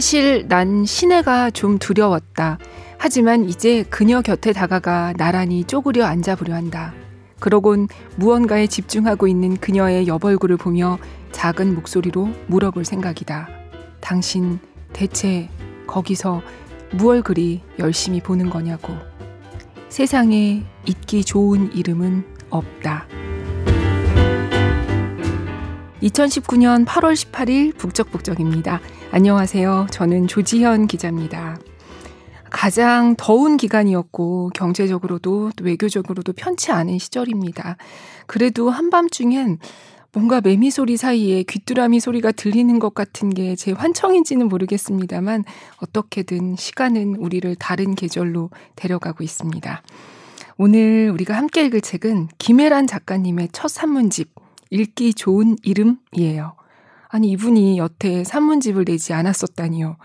사실 난 시내가 좀 두려웠다. 하지만 이제 그녀 곁에 다가가 나란히 쪼그려 앉아보려 한다. 그러곤 무언가에 집중하고 있는 그녀의 여벌구를 보며 작은 목소리로 물어볼 생각이다. 당신 대체 거기서 무얼 그리 열심히 보는 거냐고. 세상에 잊기 좋은 이름은 없다. 2019년 8월 18일 북적북적입니다. 안녕하세요. 저는 조지현 기자입니다. 가장 더운 기간이었고 경제적으로도 또 외교적으로도 편치 않은 시절입니다. 그래도 한밤중엔 뭔가 매미 소리 사이에 귀뚜라미 소리가 들리는 것 같은 게 제 환청인지는 모르겠습니다만 어떻게든 시간은 우리를 다른 계절로 데려가고 있습니다. 오늘 우리가 함께 읽을 책은 김혜란 작가님의 첫 산문집 읽기 좋은 이름이에요. 아니 이분이 여태 산문집을 내지 않았었다니요.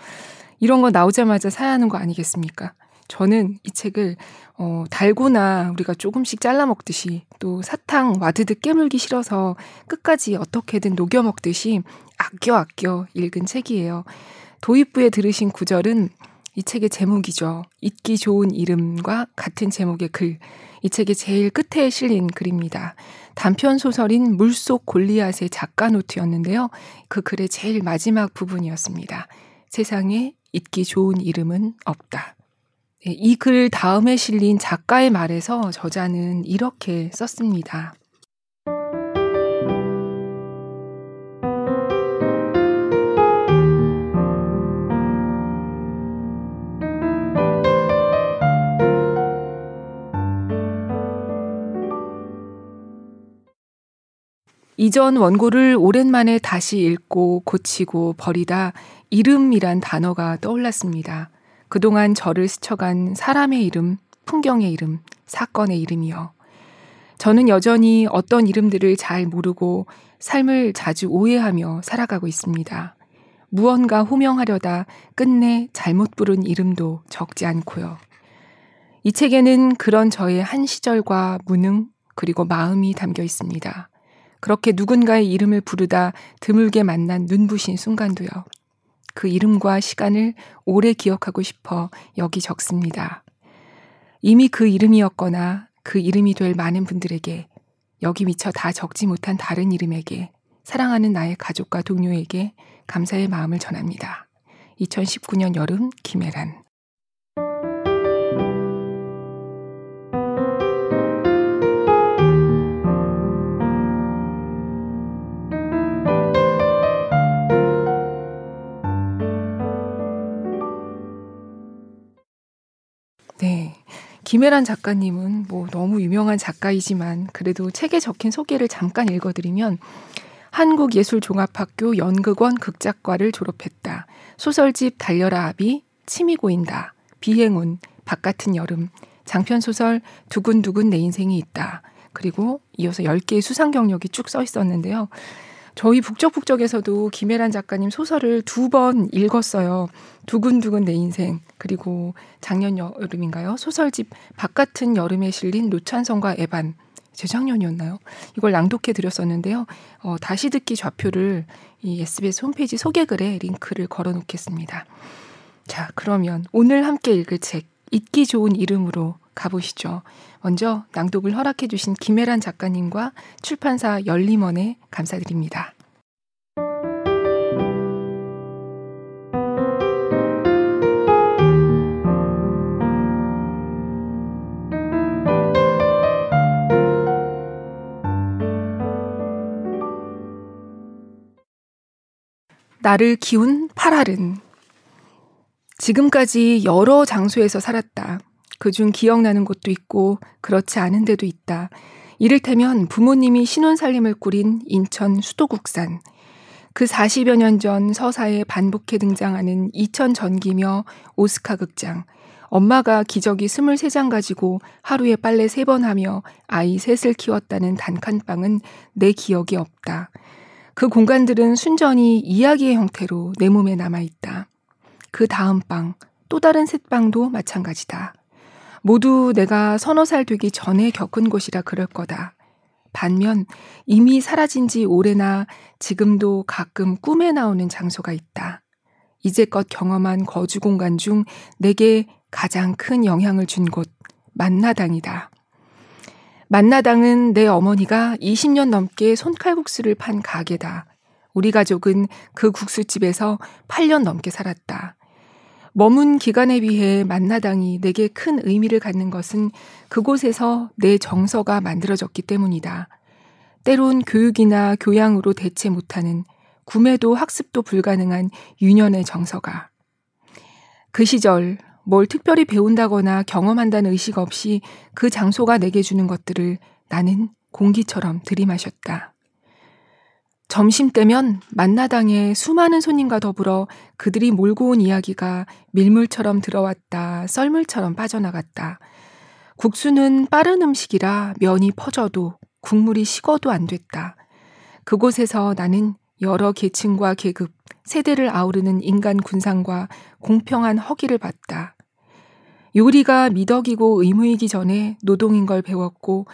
이런 거 나오자마자 사야 하는 거 아니겠습니까? 저는 이 책을 어, 달고나 우리가 조금씩 잘라 먹듯이 또 사탕 와드득 깨물기 싫어서 끝까지 어떻게든 녹여 먹듯이 아껴 아껴 읽은 책이에요. 도입부에 들으신 구절은 이 책의 제목이죠. 잊기 좋은 이름과 같은 제목의 글. 이 책의 제일 끝에 실린 글입니다. 단편 소설인 물속 골리앗의 작가 노트였는데요. 그 글의 제일 마지막 부분이었습니다. 세상에 잊기 좋은 이름은 없다. 네, 이글 다음에 실린 작가의 말에서 저자는 이렇게 썼습니다. 이전 원고를 오랜만에 다시 읽고 고치고 버리다 이름이란 단어가 떠올랐습니다. 그동안 저를 스쳐간 사람의 이름, 풍경의 이름, 사건의 이름이요. 저는 여전히 어떤 이름들을 잘 모르고 삶을 자주 오해하며 살아가고 있습니다. 무언가 호명하려다 끝내 잘못 부른 이름도 적지 않고요. 이 책에는 그런 저의 한 시절과 무능 그리고 마음이 담겨 있습니다. 그렇게 누군가의 이름을 부르다 드물게 만난 눈부신 순간도요. 그 이름과 시간을 오래 기억하고 싶어 여기 적습니다. 이미 그 이름이었거나 그 이름이 될 많은 분들에게 여기 미처 다 적지 못한 다른 이름에게 사랑하는 나의 가족과 동료에게 감사의 마음을 전합니다. 2019년 여름 김혜란 김혜란 작가님은 뭐 너무 유명한 작가이지만 그래도 책에 적힌 소개를 잠깐 읽어드리면 한국예술종합학교 연극원 극작과를 졸업했다. 소설집 달려라 아비, 침이 고인다, 비행운, 바깥은 여름, 장편소설 두근두근 내 인생이 있다. 그리고 이어서 10개의 수상 경력이 쭉 써 있었는데요. 저희 북적북적에서도 김혜란 작가님 소설을 두 번 읽었어요. 두근두근 내 인생 그리고 작년 여름인가요? 소설집 바깥은 여름에 실린 노찬성과 에반 재작년이었나요? 이걸 낭독해 드렸었는데요. 어, 다시 듣기 좌표를 이 SBS 홈페이지 소개글에 링크를 걸어 놓겠습니다. 자, 그러면 오늘 함께 읽을 책 잊기 좋은 이름으로 가보시죠. 먼저 낭독을 허락해 주신 김혜란 작가님과 출판사 열림원에 감사드립니다. 나를 키운 파랄은 지금까지 여러 장소에서 살았다. 그중 기억나는 곳도 있고 그렇지 않은 데도 있다. 이를테면 부모님이 신혼살림을 꾸린 인천 수도국산. 그 40여 년 전 서사에 반복해 등장하는 이천 전기며 오스카 극장. 엄마가 기저귀 23장 가지고 하루에 빨래 3번 하며 아이 셋을 키웠다는 단칸방은 내 기억이 없다. 그 공간들은 순전히 이야기의 형태로 내 몸에 남아있다. 그 다음 방, 또 다른 셋방도 마찬가지다. 모두 내가 서너 살 되기 전에 겪은 곳이라 그럴 거다. 반면 이미 사라진 지 오래나 지금도 가끔 꿈에 나오는 장소가 있다. 이제껏 경험한 거주 공간 중 내게 가장 큰 영향을 준 곳, 만나당이다. 만나당은 내 어머니가 20년 넘게 손칼국수를 판 가게다. 우리 가족은 그 국수집에서 8년 넘게 살았다. 머문 기간에 비해 만나당이 내게 큰 의미를 갖는 것은 그곳에서 내 정서가 만들어졌기 때문이다. 때론 교육이나 교양으로 대체 못하는 구매도 학습도 불가능한 유년의 정서가. 그 시절 뭘 특별히 배운다거나 경험한다는 의식 없이 그 장소가 내게 주는 것들을 나는 공기처럼 들이마셨다. 점심 때면 만나당에 수많은 손님과 더불어 그들이 몰고 온 이야기가 밀물처럼 들어왔다, 썰물처럼 빠져나갔다. 국수는 빠른 음식이라 면이 퍼져도 국물이 식어도 안 됐다. 그곳에서 나는 여러 계층과 계급, 세대를 아우르는 인간 군상과 공평한 허기를 봤다. 요리가 미덕이고 의무이기 전에 노동인 걸 배웠고,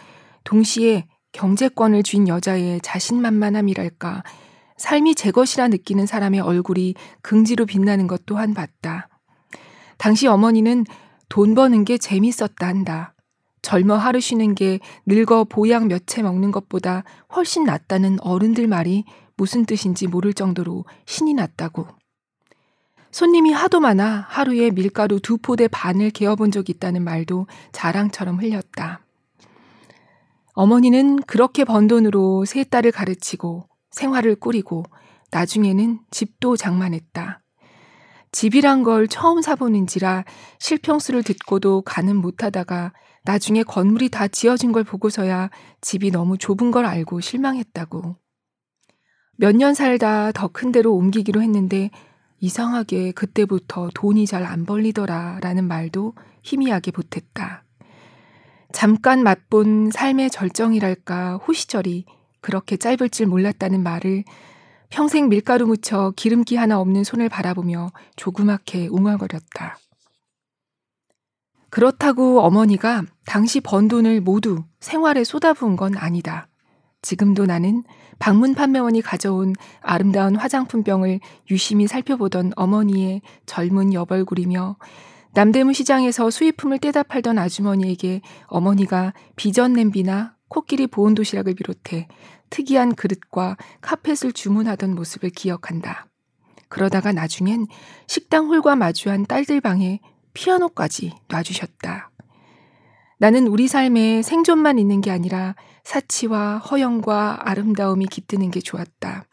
동시에 경제권을 쥔 여자의 자신만만함이랄까, 삶이 제 것이라 느끼는 사람의 얼굴이 긍지로 빛나는 것 또한 봤다. 당시 어머니는 돈 버는 게 재밌었다 한다. 젊어 하루 쉬는 게 늙어 보약 몇 채 먹는 것보다 훨씬 낫다는 어른들 말이 무슨 뜻인지 모를 정도로 신이 났다고. 손님이 하도 많아 하루에 밀가루 두 포대 반을 개어본 적 있다는 말도 자랑처럼 흘렸다. 어머니는 그렇게 번 돈으로 세 딸을 가르치고 생활을 꾸리고 나중에는 집도 장만했다. 집이란 걸 처음 사보는지라 실평수를 듣고도 가는 못하다가 나중에 건물이 다 지어진 걸 보고서야 집이 너무 좁은 걸 알고 실망했다고. 몇 년 살다 더 큰 데로 옮기기로 했는데 이상하게 그때부터 돈이 잘 안 벌리더라 라는 말도 희미하게 보탰다. 잠깐 맛본 삶의 절정이랄까 호시절이 그렇게 짧을 줄 몰랐다는 말을 평생 밀가루 묻혀 기름기 하나 없는 손을 바라보며 조그맣게 웅얼거렸다. 그렇다고 어머니가 당시 번 돈을 모두 생활에 쏟아부은 건 아니다. 지금도 나는 방문 판매원이 가져온 아름다운 화장품병을 유심히 살펴보던 어머니의 젊은 여벌굴이며 남대문 시장에서 수입품을 떼다 팔던 아주머니에게 어머니가 비전 냄비나 코끼리 보온 도시락을 비롯해 특이한 그릇과 카펫을 주문하던 모습을 기억한다. 그러다가 나중엔 식당 홀과 마주한 딸들 방에 피아노까지 놔주셨다. 나는 우리 삶에 생존만 있는 게 아니라 사치와 허영과 아름다움이 깃드는 게 좋았다.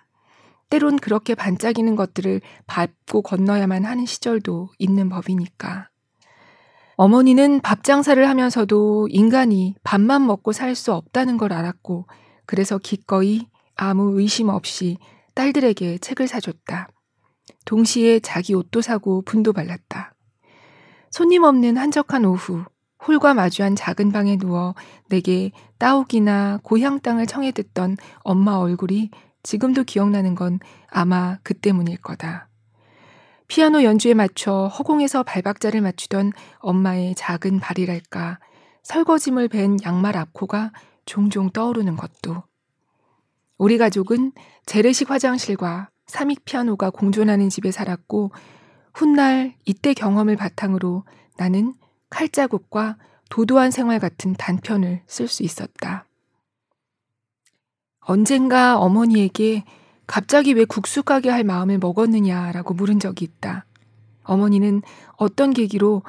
때론 그렇게 반짝이는 것들을 밟고 건너야만 하는 시절도 있는 법이니까. 어머니는 밥 장사를 하면서도 인간이 밥만 먹고 살 수 없다는 걸 알았고, 그래서 기꺼이 아무 의심 없이 딸들에게 책을 사줬다. 동시에 자기 옷도 사고 분도 발랐다. 손님 없는 한적한 오후, 홀과 마주한 작은 방에 누워 내게 따옥이나 고향 땅을 청해 듣던 엄마 얼굴이 지금도 기억나는 건 아마 그 때문일 거다. 피아노 연주에 맞춰 허공에서 발박자를 맞추던 엄마의 작은 발이랄까, 설거짐을 벤 양말 앞코가 종종 떠오르는 것도. 우리 가족은 재래식 화장실과 삼익 피아노가 공존하는 집에 살았고, 훗날 이때 경험을 바탕으로 나는 칼자국과 도도한 생활 같은 단편을 쓸 수 있었다. 언젠가 어머니에게 갑자기 왜 국수 가게 할 마음을 먹었느냐라고 물은 적이 있다. 어머니는 어떤 계기로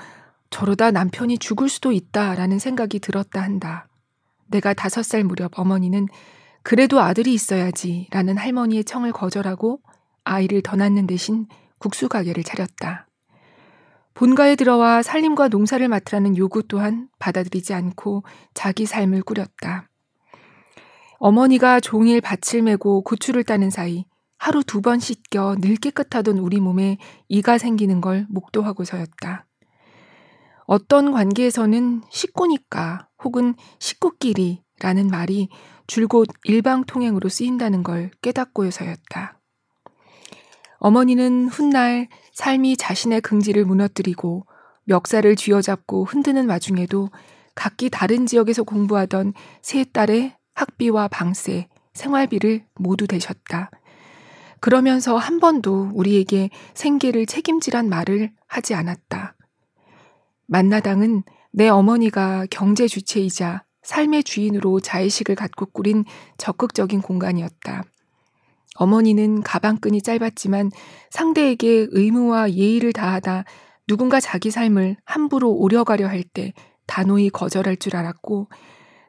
저러다 남편이 죽을 수도 있다라는 생각이 들었다 한다. 내가 다섯 살 무렵 어머니는 그래도 아들이 있어야지 라는 할머니의 청을 거절하고 아이를 더 낳는 대신 국수 가게를 차렸다. 본가에 들어와 살림과 농사를 맡으라는 요구 또한 받아들이지 않고 자기 삶을 꾸렸다. 어머니가 종일 밭을 메고 고추를 따는 사이 하루 두 번 씻겨 늘 깨끗하던 우리 몸에 이가 생기는 걸 목도하고서였다. 어떤 관계에서는 식구니까 혹은 식구끼리 라는 말이 줄곧 일방통행으로 쓰인다는 걸 깨닫고여서였다. 어머니는 훗날 삶이 자신의 긍지를 무너뜨리고 멱살을 쥐어잡고 흔드는 와중에도 각기 다른 지역에서 공부하던 세 딸의 학비와 방세, 생활비를 모두 대셨다. 그러면서 한 번도 우리에게 생계를 책임지란 말을 하지 않았다. 만나당은 내 어머니가 경제 주체이자 삶의 주인으로 자의식을 갖고 꾸린 적극적인 공간이었다. 어머니는 가방끈이 짧았지만 상대에게 의무와 예의를 다하다 누군가 자기 삶을 함부로 오려가려 할 때 단호히 거절할 줄 알았고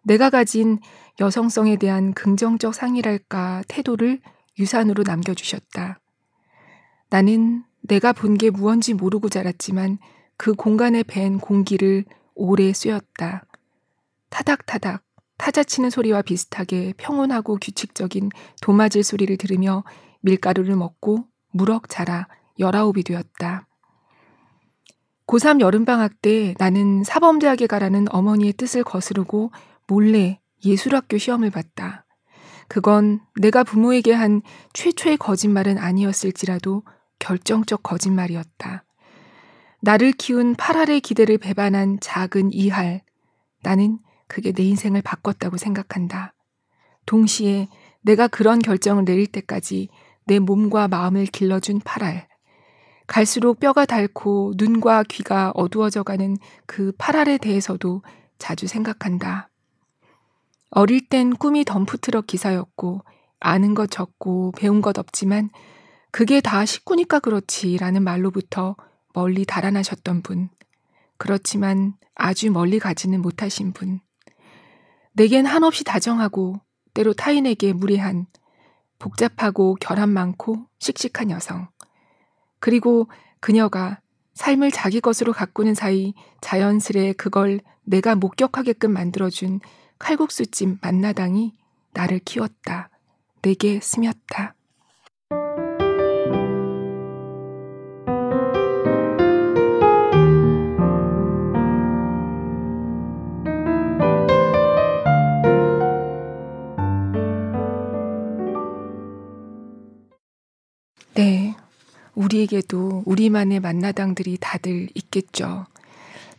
내가 가진 여성성에 대한 긍정적 상이랄까 태도를 유산으로 남겨주셨다. 나는 내가 본 게 무언지 모르고 자랐지만 그 공간에 밴 공기를 오래 쐬었다. 타닥타닥 타자치는 소리와 비슷하게 평온하고 규칙적인 도마질 소리를 들으며 밀가루를 먹고 무럭 자라 열아홉이 되었다. 고3 여름방학 때 나는 사범대학에 가라는 어머니의 뜻을 거스르고 몰래 예술학교 시험을 봤다. 그건 내가 부모에게 한 최초의 거짓말은 아니었을지라도 결정적 거짓말이었다. 나를 키운 8알의 기대를 배반한 작은 이할. 나는 그게 내 인생을 바꿨다고 생각한다. 동시에 내가 그런 결정을 내릴 때까지 내 몸과 마음을 길러준 8알. 갈수록 뼈가 닳고 눈과 귀가 어두워져 가는 그 8알에 대해서도 자주 생각한다. 어릴 땐 꿈이 덤프트럭 기사였고 아는 것 적고 배운 것 없지만 그게 다 식구니까 그렇지 라는 말로부터 멀리 달아나셨던 분. 그렇지만 아주 멀리 가지는 못하신 분. 내겐 한없이 다정하고 때로 타인에게 무례한 복잡하고 결함 많고 씩씩한 여성. 그리고 그녀가 삶을 자기 것으로 가꾸는 사이 자연스레 그걸 내가 목격하게끔 만들어준 칼국수집 만나당이 나를 키웠다. 내게 스몄다. 네. 우리에게도 우리만의 만나당들이 다들 있겠죠.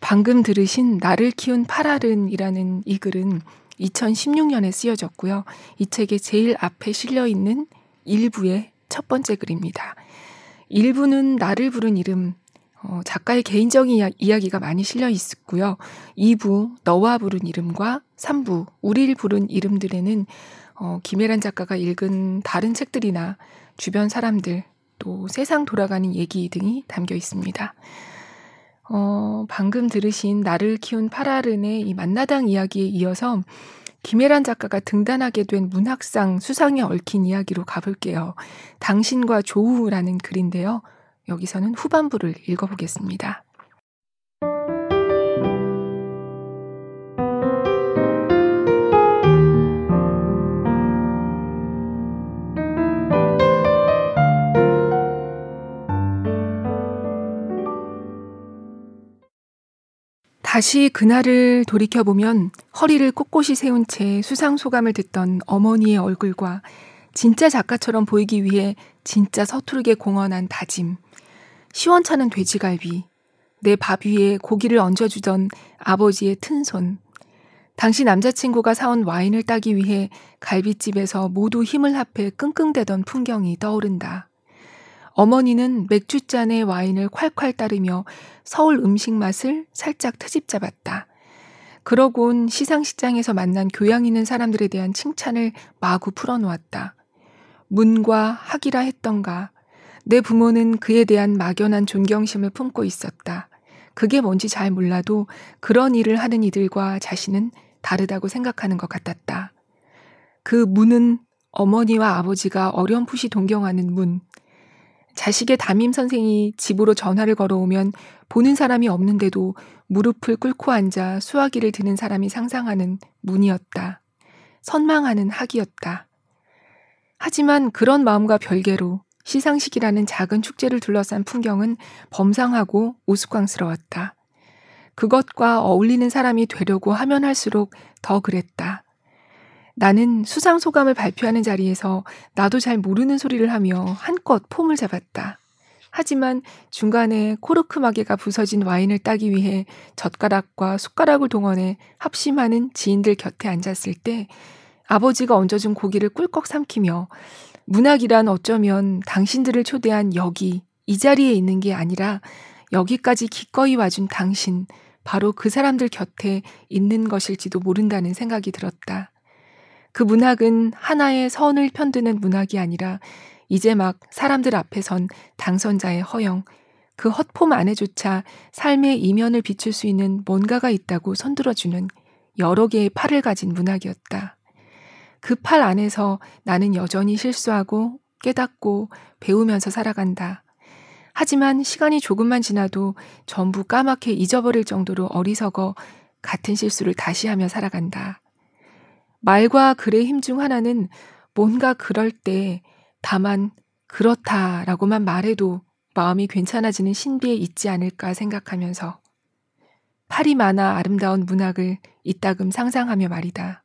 방금 들으신 나를 키운 파랄은이라는 이 글은 2016년에 쓰여졌고요. 이 책의 제일 앞에 실려 있는 일부의 첫 번째 글입니다. 일부는 나를 부른 이름, 어, 작가의 개인적인 이야, 기가 많이 실려 있었고요. 2부 너와 부른 이름과 3부 우리를 부른 이름들에는 어, 김혜란 작가가 읽은 다른 책들이나 주변 사람들 또 세상 돌아가는 얘기 등이 담겨 있습니다. 어, 방금 들으신 나를 키운 파라른의 이 만나당 이야기에 이어서 김혜란 작가가 등단하게 된 문학상 수상에 얽힌 이야기로 가볼게요. 당신과 조우라는 글인데요. 여기서는 후반부를 읽어보겠습니다. 다시 그날을 돌이켜보면 허리를 꼿꼿이 세운 채 수상 소감을 듣던 어머니의 얼굴과 진짜 작가처럼 보이기 위해 진짜 서투르게 공언한 다짐, 시원찮은 돼지갈비, 내 밥 위에 고기를 얹어주던 아버지의 튼 손, 당시 남자친구가 사온 와인을 따기 위해 갈비집에서 모두 힘을 합해 끙끙대던 풍경이 떠오른다. 어머니는 맥주잔에 와인을 콸콸 따르며 서울 음식 맛을 살짝 트집 잡았다. 그러곤 시상식장에서 만난 교양 있는 사람들에 대한 칭찬을 마구 풀어놓았다. 문과 학이라 했던가. 내 부모는 그에 대한 막연한 존경심을 품고 있었다. 그게 뭔지 잘 몰라도 그런 일을 하는 이들과 자신은 다르다고 생각하는 것 같았다. 그 문은 어머니와 아버지가 어렴풋이 동경하는 문, 자식의 담임 선생이 집으로 전화를 걸어오면 보는 사람이 없는데도 무릎을 꿇고 앉아 수화기를 드는 사람이 상상하는 문이었다. 선망하는 학이었다. 하지만 그런 마음과 별개로 시상식이라는 작은 축제를 둘러싼 풍경은 범상하고 우스꽝스러웠다. 그것과 어울리는 사람이 되려고 하면 할수록 더 그랬다. 나는 수상 소감을 발표하는 자리에서 나도 잘 모르는 소리를 하며 한껏 폼을 잡았다. 하지만 중간에 코르크 마개가 부서진 와인을 따기 위해 젓가락과 숟가락을 동원해 합심하는 지인들 곁에 앉았을 때 아버지가 얹어준 고기를 꿀꺽 삼키며 문학이란 어쩌면 당신들을 초대한 여기, 이 자리에 있는 게 아니라 여기까지 기꺼이 와준 당신, 바로 그 사람들 곁에 있는 것일지도 모른다는 생각이 들었다. 그 문학은 하나의 선을 편드는 문학이 아니라 이제 막 사람들 앞에 선 당선자의 허영, 그 헛폼 안에조차 삶의 이면을 비출 수 있는 뭔가가 있다고 손들어주는 여러 개의 팔을 가진 문학이었다. 그 팔 안에서 나는 여전히 실수하고 깨닫고 배우면서 살아간다. 하지만 시간이 조금만 지나도 전부 까맣게 잊어버릴 정도로 어리석어 같은 실수를 다시 하며 살아간다. 말과 글의 힘 중 하나는 뭔가 그럴 때 다만 그렇다라고만 말해도 마음이 괜찮아지는 신비에 있지 않을까 생각하면서 팔이 많아 아름다운 문학을 이따금 상상하며 말이다.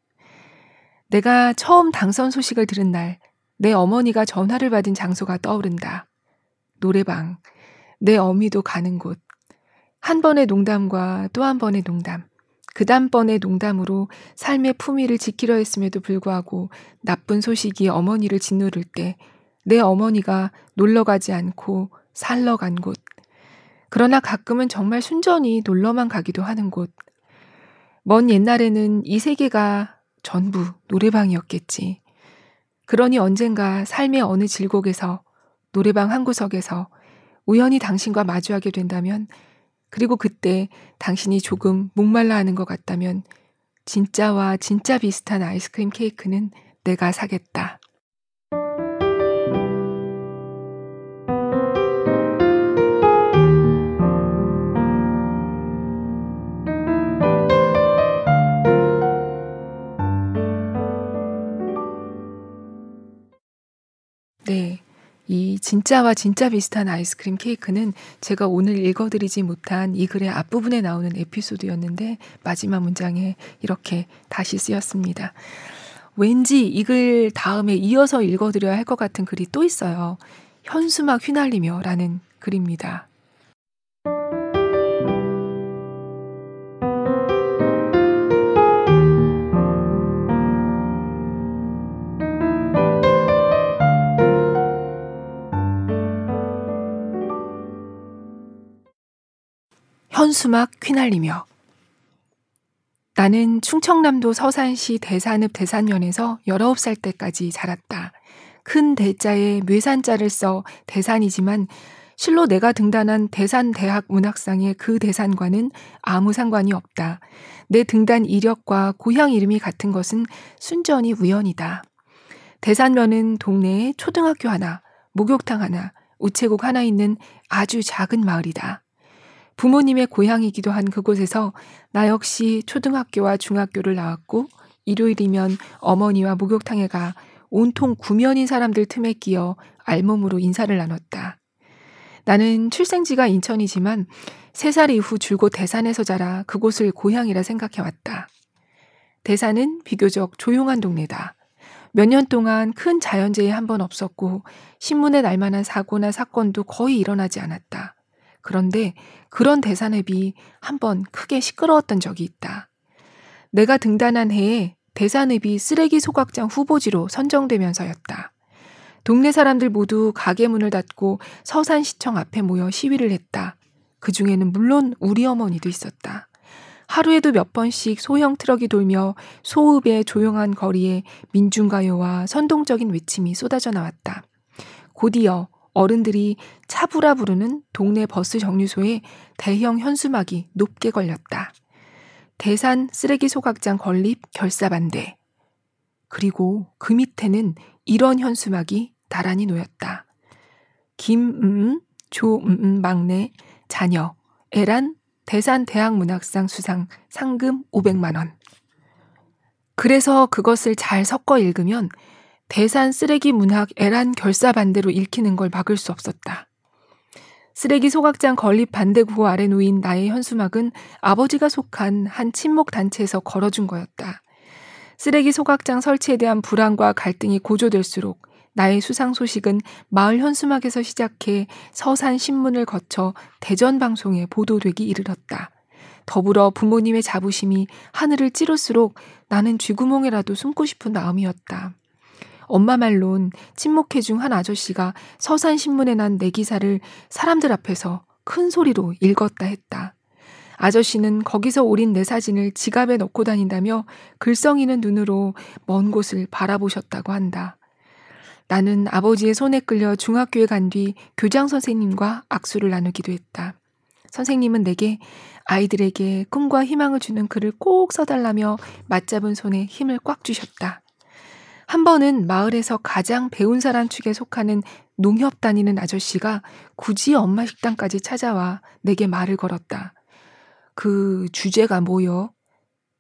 내가 처음 당선 소식을 들은 날, 내 어머니가 전화를 받은 장소가 떠오른다. 노래방, 내 어미도 가는 곳. 한 번의 농담과 또 한 번의 농담. 그 단번의 농담으로 삶의 품위를 지키려 했음에도 불구하고 나쁜 소식이 어머니를 짓누를 때 내 어머니가 놀러 가지 않고 살러 간 곳. 그러나 가끔은 정말 순전히 놀러만 가기도 하는 곳. 먼 옛날에는 이 세계가 전부 노래방이었겠지. 그러니 언젠가 삶의 어느 질곡에서 노래방 한 구석에서 우연히 당신과 마주하게 된다면 그리고 그때 당신이 조금 목말라 하는 것 같다면 진짜와 진짜 비슷한 아이스크림 케이크는 내가 사겠다. 이 진짜와 진짜 비슷한 아이스크림 케이크는 제가 오늘 읽어드리지 못한 이 글의 앞부분에 나오는 에피소드였는데 마지막 문장에 이렇게 다시 쓰였습니다. 왠지 이 글 다음에 이어서 읽어드려야 할 것 같은 글이 또 있어요. 현수막 휘날리며 라는 글입니다. 현수막 휘날리며 나는 충청남도 서산시 대산읍 대산면에서 19살 때까지 자랐다. 큰 대자에 뇌산자를 써 대산이지만 실로 내가 등단한 대산대학 문학상의 그 대산과는 아무 상관이 없다. 내 등단 이력과 고향 이름이 같은 것은 순전히 우연이다. 대산면은 동네에 초등학교 하나, 목욕탕 하나, 우체국 하나 있는 아주 작은 마을이다. 부모님의 고향이기도 한 그곳에서 나 역시 초등학교와 중학교를 나왔고 일요일이면 어머니와 목욕탕에 가 온통 구면인 사람들 틈에 끼어 알몸으로 인사를 나눴다. 나는 출생지가 인천이지만 3살 이후 줄곧 대산에서 자라 그곳을 고향이라 생각해왔다. 대산은 비교적 조용한 동네다. 몇 년 동안 큰 자연재해 한 번 없었고 신문에 날 만한 사고나 사건도 거의 일어나지 않았다. 그런데 그런 대산읍이 한번 크게 시끄러웠던 적이 있다. 내가 등단한 해에 대산읍이 쓰레기 소각장 후보지로 선정되면서였다. 동네 사람들 모두 가게 문을 닫고 서산시청 앞에 모여 시위를 했다. 그 중에는 물론 우리 어머니도 있었다. 하루에도 몇 번씩 소형 트럭이 돌며 소읍의 조용한 거리에 민중가요와 선동적인 외침이 쏟아져 나왔다. 곧이어 어른들이 차부라 부르는 동네 버스 정류소에 대형 현수막이 높게 걸렸다. 대산 쓰레기 소각장 건립 결사 반대. 그리고 그 밑에는 이런 현수막이 나란히 놓였다. 김음, 조음 막내, 자녀, 애란 대산 대학문학상 수상 상금 500만 원. 그래서 그것을 잘 섞어 읽으면 대산 쓰레기 문학 애란 결사 반대로 읽히는 걸 막을 수 없었다. 쓰레기 소각장 건립 반대 구호 아래 놓인 나의 현수막은 아버지가 속한 한 친목 단체에서 걸어준 거였다. 쓰레기 소각장 설치에 대한 불안과 갈등이 고조될수록 나의 수상 소식은 마을 현수막에서 시작해 서산 신문을 거쳐 대전 방송에 보도되기 이르렀다. 더불어 부모님의 자부심이 하늘을 찌를수록 나는 쥐구멍에라도 숨고 싶은 마음이었다. 엄마 말론 친목회 중 한 아저씨가 서산신문에 난 내 기사를 사람들 앞에서 큰 소리로 읽었다 했다. 아저씨는 거기서 오린 내 사진을 지갑에 넣고 다닌다며 글썽이는 눈으로 먼 곳을 바라보셨다고 한다. 나는 아버지의 손에 끌려 중학교에 간 뒤 교장 선생님과 악수를 나누기도 했다. 선생님은 내게 아이들에게 꿈과 희망을 주는 글을 꼭 써달라며 맞잡은 손에 힘을 꽉 주셨다. 한 번은 마을에서 가장 배운 사람 축에 속하는 농협 다니는 아저씨가 굳이 엄마 식당까지 찾아와 내게 말을 걸었다. 그 주제가 뭐요?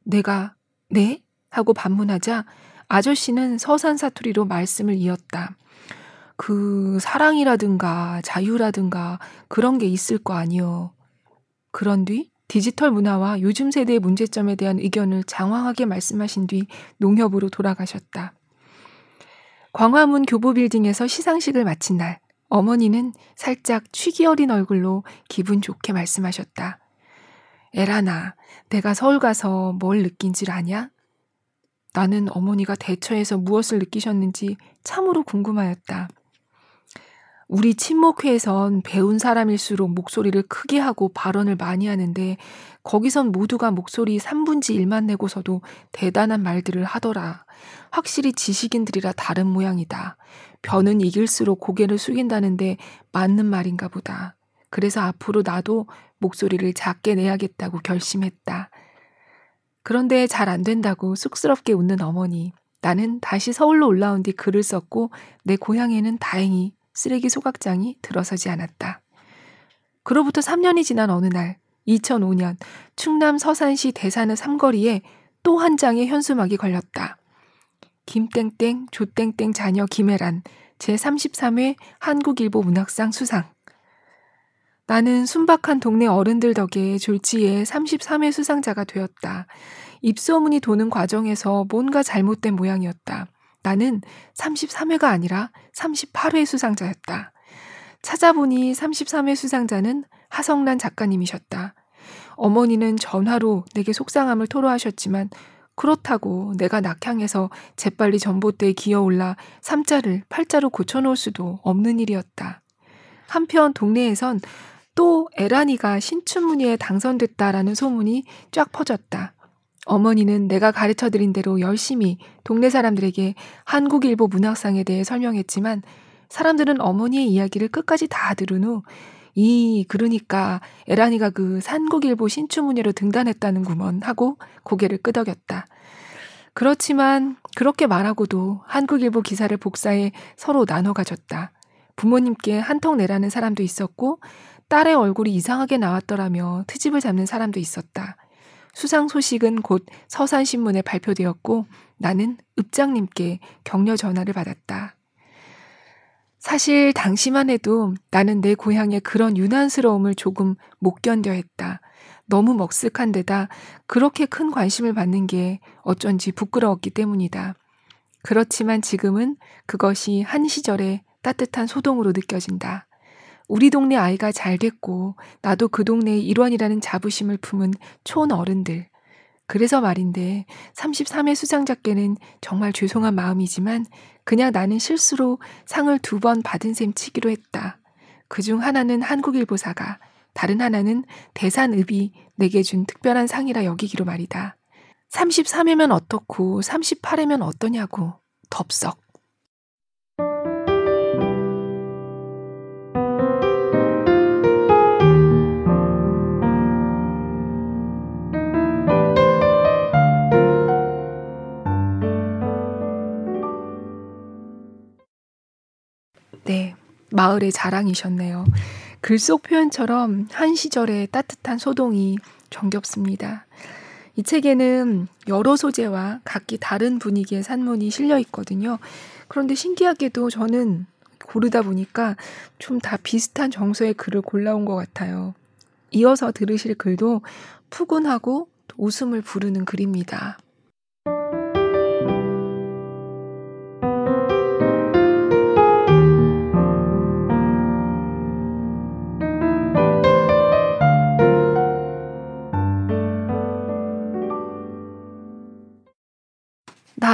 내가 네? 하고 반문하자 아저씨는 서산 사투리로 말씀을 이었다. 그 사랑이라든가 자유라든가 그런 게 있을 거 아니요. 그런 뒤 디지털 문화와 요즘 세대의 문제점에 대한 의견을 장황하게 말씀하신 뒤 농협으로 돌아가셨다. 광화문 교보빌딩에서 시상식을 마친 날, 어머니는 살짝 취기 어린 얼굴로 기분 좋게 말씀하셨다. 에라나, 내가 서울 가서 뭘 느낀 줄 아냐? 나는 어머니가 대처에서 무엇을 느끼셨는지 참으로 궁금하였다. 우리 친목회에선 배운 사람일수록 목소리를 크게 하고 발언을 많이 하는데 거기선 모두가 목소리 3분지 1만 내고서도 대단한 말들을 하더라. 확실히 지식인들이라 다른 모양이다. 변은 이길수록 고개를 숙인다는데 맞는 말인가 보다. 그래서 앞으로 나도 목소리를 작게 내야겠다고 결심했다. 그런데 잘 안 된다고 쑥스럽게 웃는 어머니. 나는 다시 서울로 올라온 뒤 글을 썼고 내 고향에는 다행히 쓰레기 소각장이 들어서지 않았다. 그로부터 3년이 지난 어느 날 2005년 충남 서산시 대산의 삼거리에 또 한 장의 현수막이 걸렸다. 김땡땡 조땡땡 자녀 김혜란 제33회 한국일보 문학상 수상 나는 순박한 동네 어른들 덕에 졸지에 33회 수상자가 되었다. 입소문이 도는 과정에서 뭔가 잘못된 모양이었다. 나는 33회가 아니라 38회 수상자였다. 찾아보니 33회 수상자는 하성란 작가님이셨다. 어머니는 전화로 내게 속상함을 토로하셨지만 그렇다고 내가 낙향해서 재빨리 전봇대에 기어올라 3자를 8자로 고쳐놓을 수도 없는 일이었다. 한편 동네에선 또 에란이가 신춘문예에 당선됐다라는 소문이 쫙 퍼졌다. 어머니는 내가 가르쳐 드린 대로 열심히 동네 사람들에게 한국일보 문학상에 대해 설명했지만 사람들은 어머니의 이야기를 끝까지 다 들은 후 이, 그러니까 에란이가 그 산국일보 신춘문예로 등단했다는 구먼 하고 고개를 끄덕였다. 그렇지만 그렇게 말하고도 한국일보 기사를 복사해 서로 나눠 가졌다. 부모님께 한턱 내라는 사람도 있었고 딸의 얼굴이 이상하게 나왔더라며 트집을 잡는 사람도 있었다. 수상 소식은 곧 서산신문에 발표되었고 나는 읍장님께 격려 전화를 받았다. 사실 당시만 해도 나는 내 고향의 그런 유난스러움을 조금 못 견뎌 했다. 너무 먹쓱한 데다 그렇게 큰 관심을 받는 게 어쩐지 부끄러웠기 때문이다. 그렇지만 지금은 그것이 한 시절의 따뜻한 소동으로 느껴진다. 우리 동네 아이가 잘 됐고 나도 그 동네의 일원이라는 자부심을 품은 촌 어른들. 그래서 말인데 33회 수상자께는 정말 죄송한 마음이지만 그냥 나는 실수로 상을 두 번 받은 셈 치기로 했다. 그 중 하나는 한국일보사가 다른 하나는 대산읍이 내게 준 특별한 상이라 여기기로 말이다. 33회면 어떻고 38회면 어떠냐고 덥석. 네, 마을의 자랑이셨네요. 글 속 표현처럼 한 시절의 따뜻한 소동이 정겹습니다. 이 책에는 여러 소재와 각기 다른 분위기의 산문이 실려 있거든요. 그런데 신기하게도 저는 고르다 보니까 좀 다 비슷한 정서의 글을 골라온 것 같아요. 이어서 들으실 글도 푸근하고 웃음을 부르는 글입니다.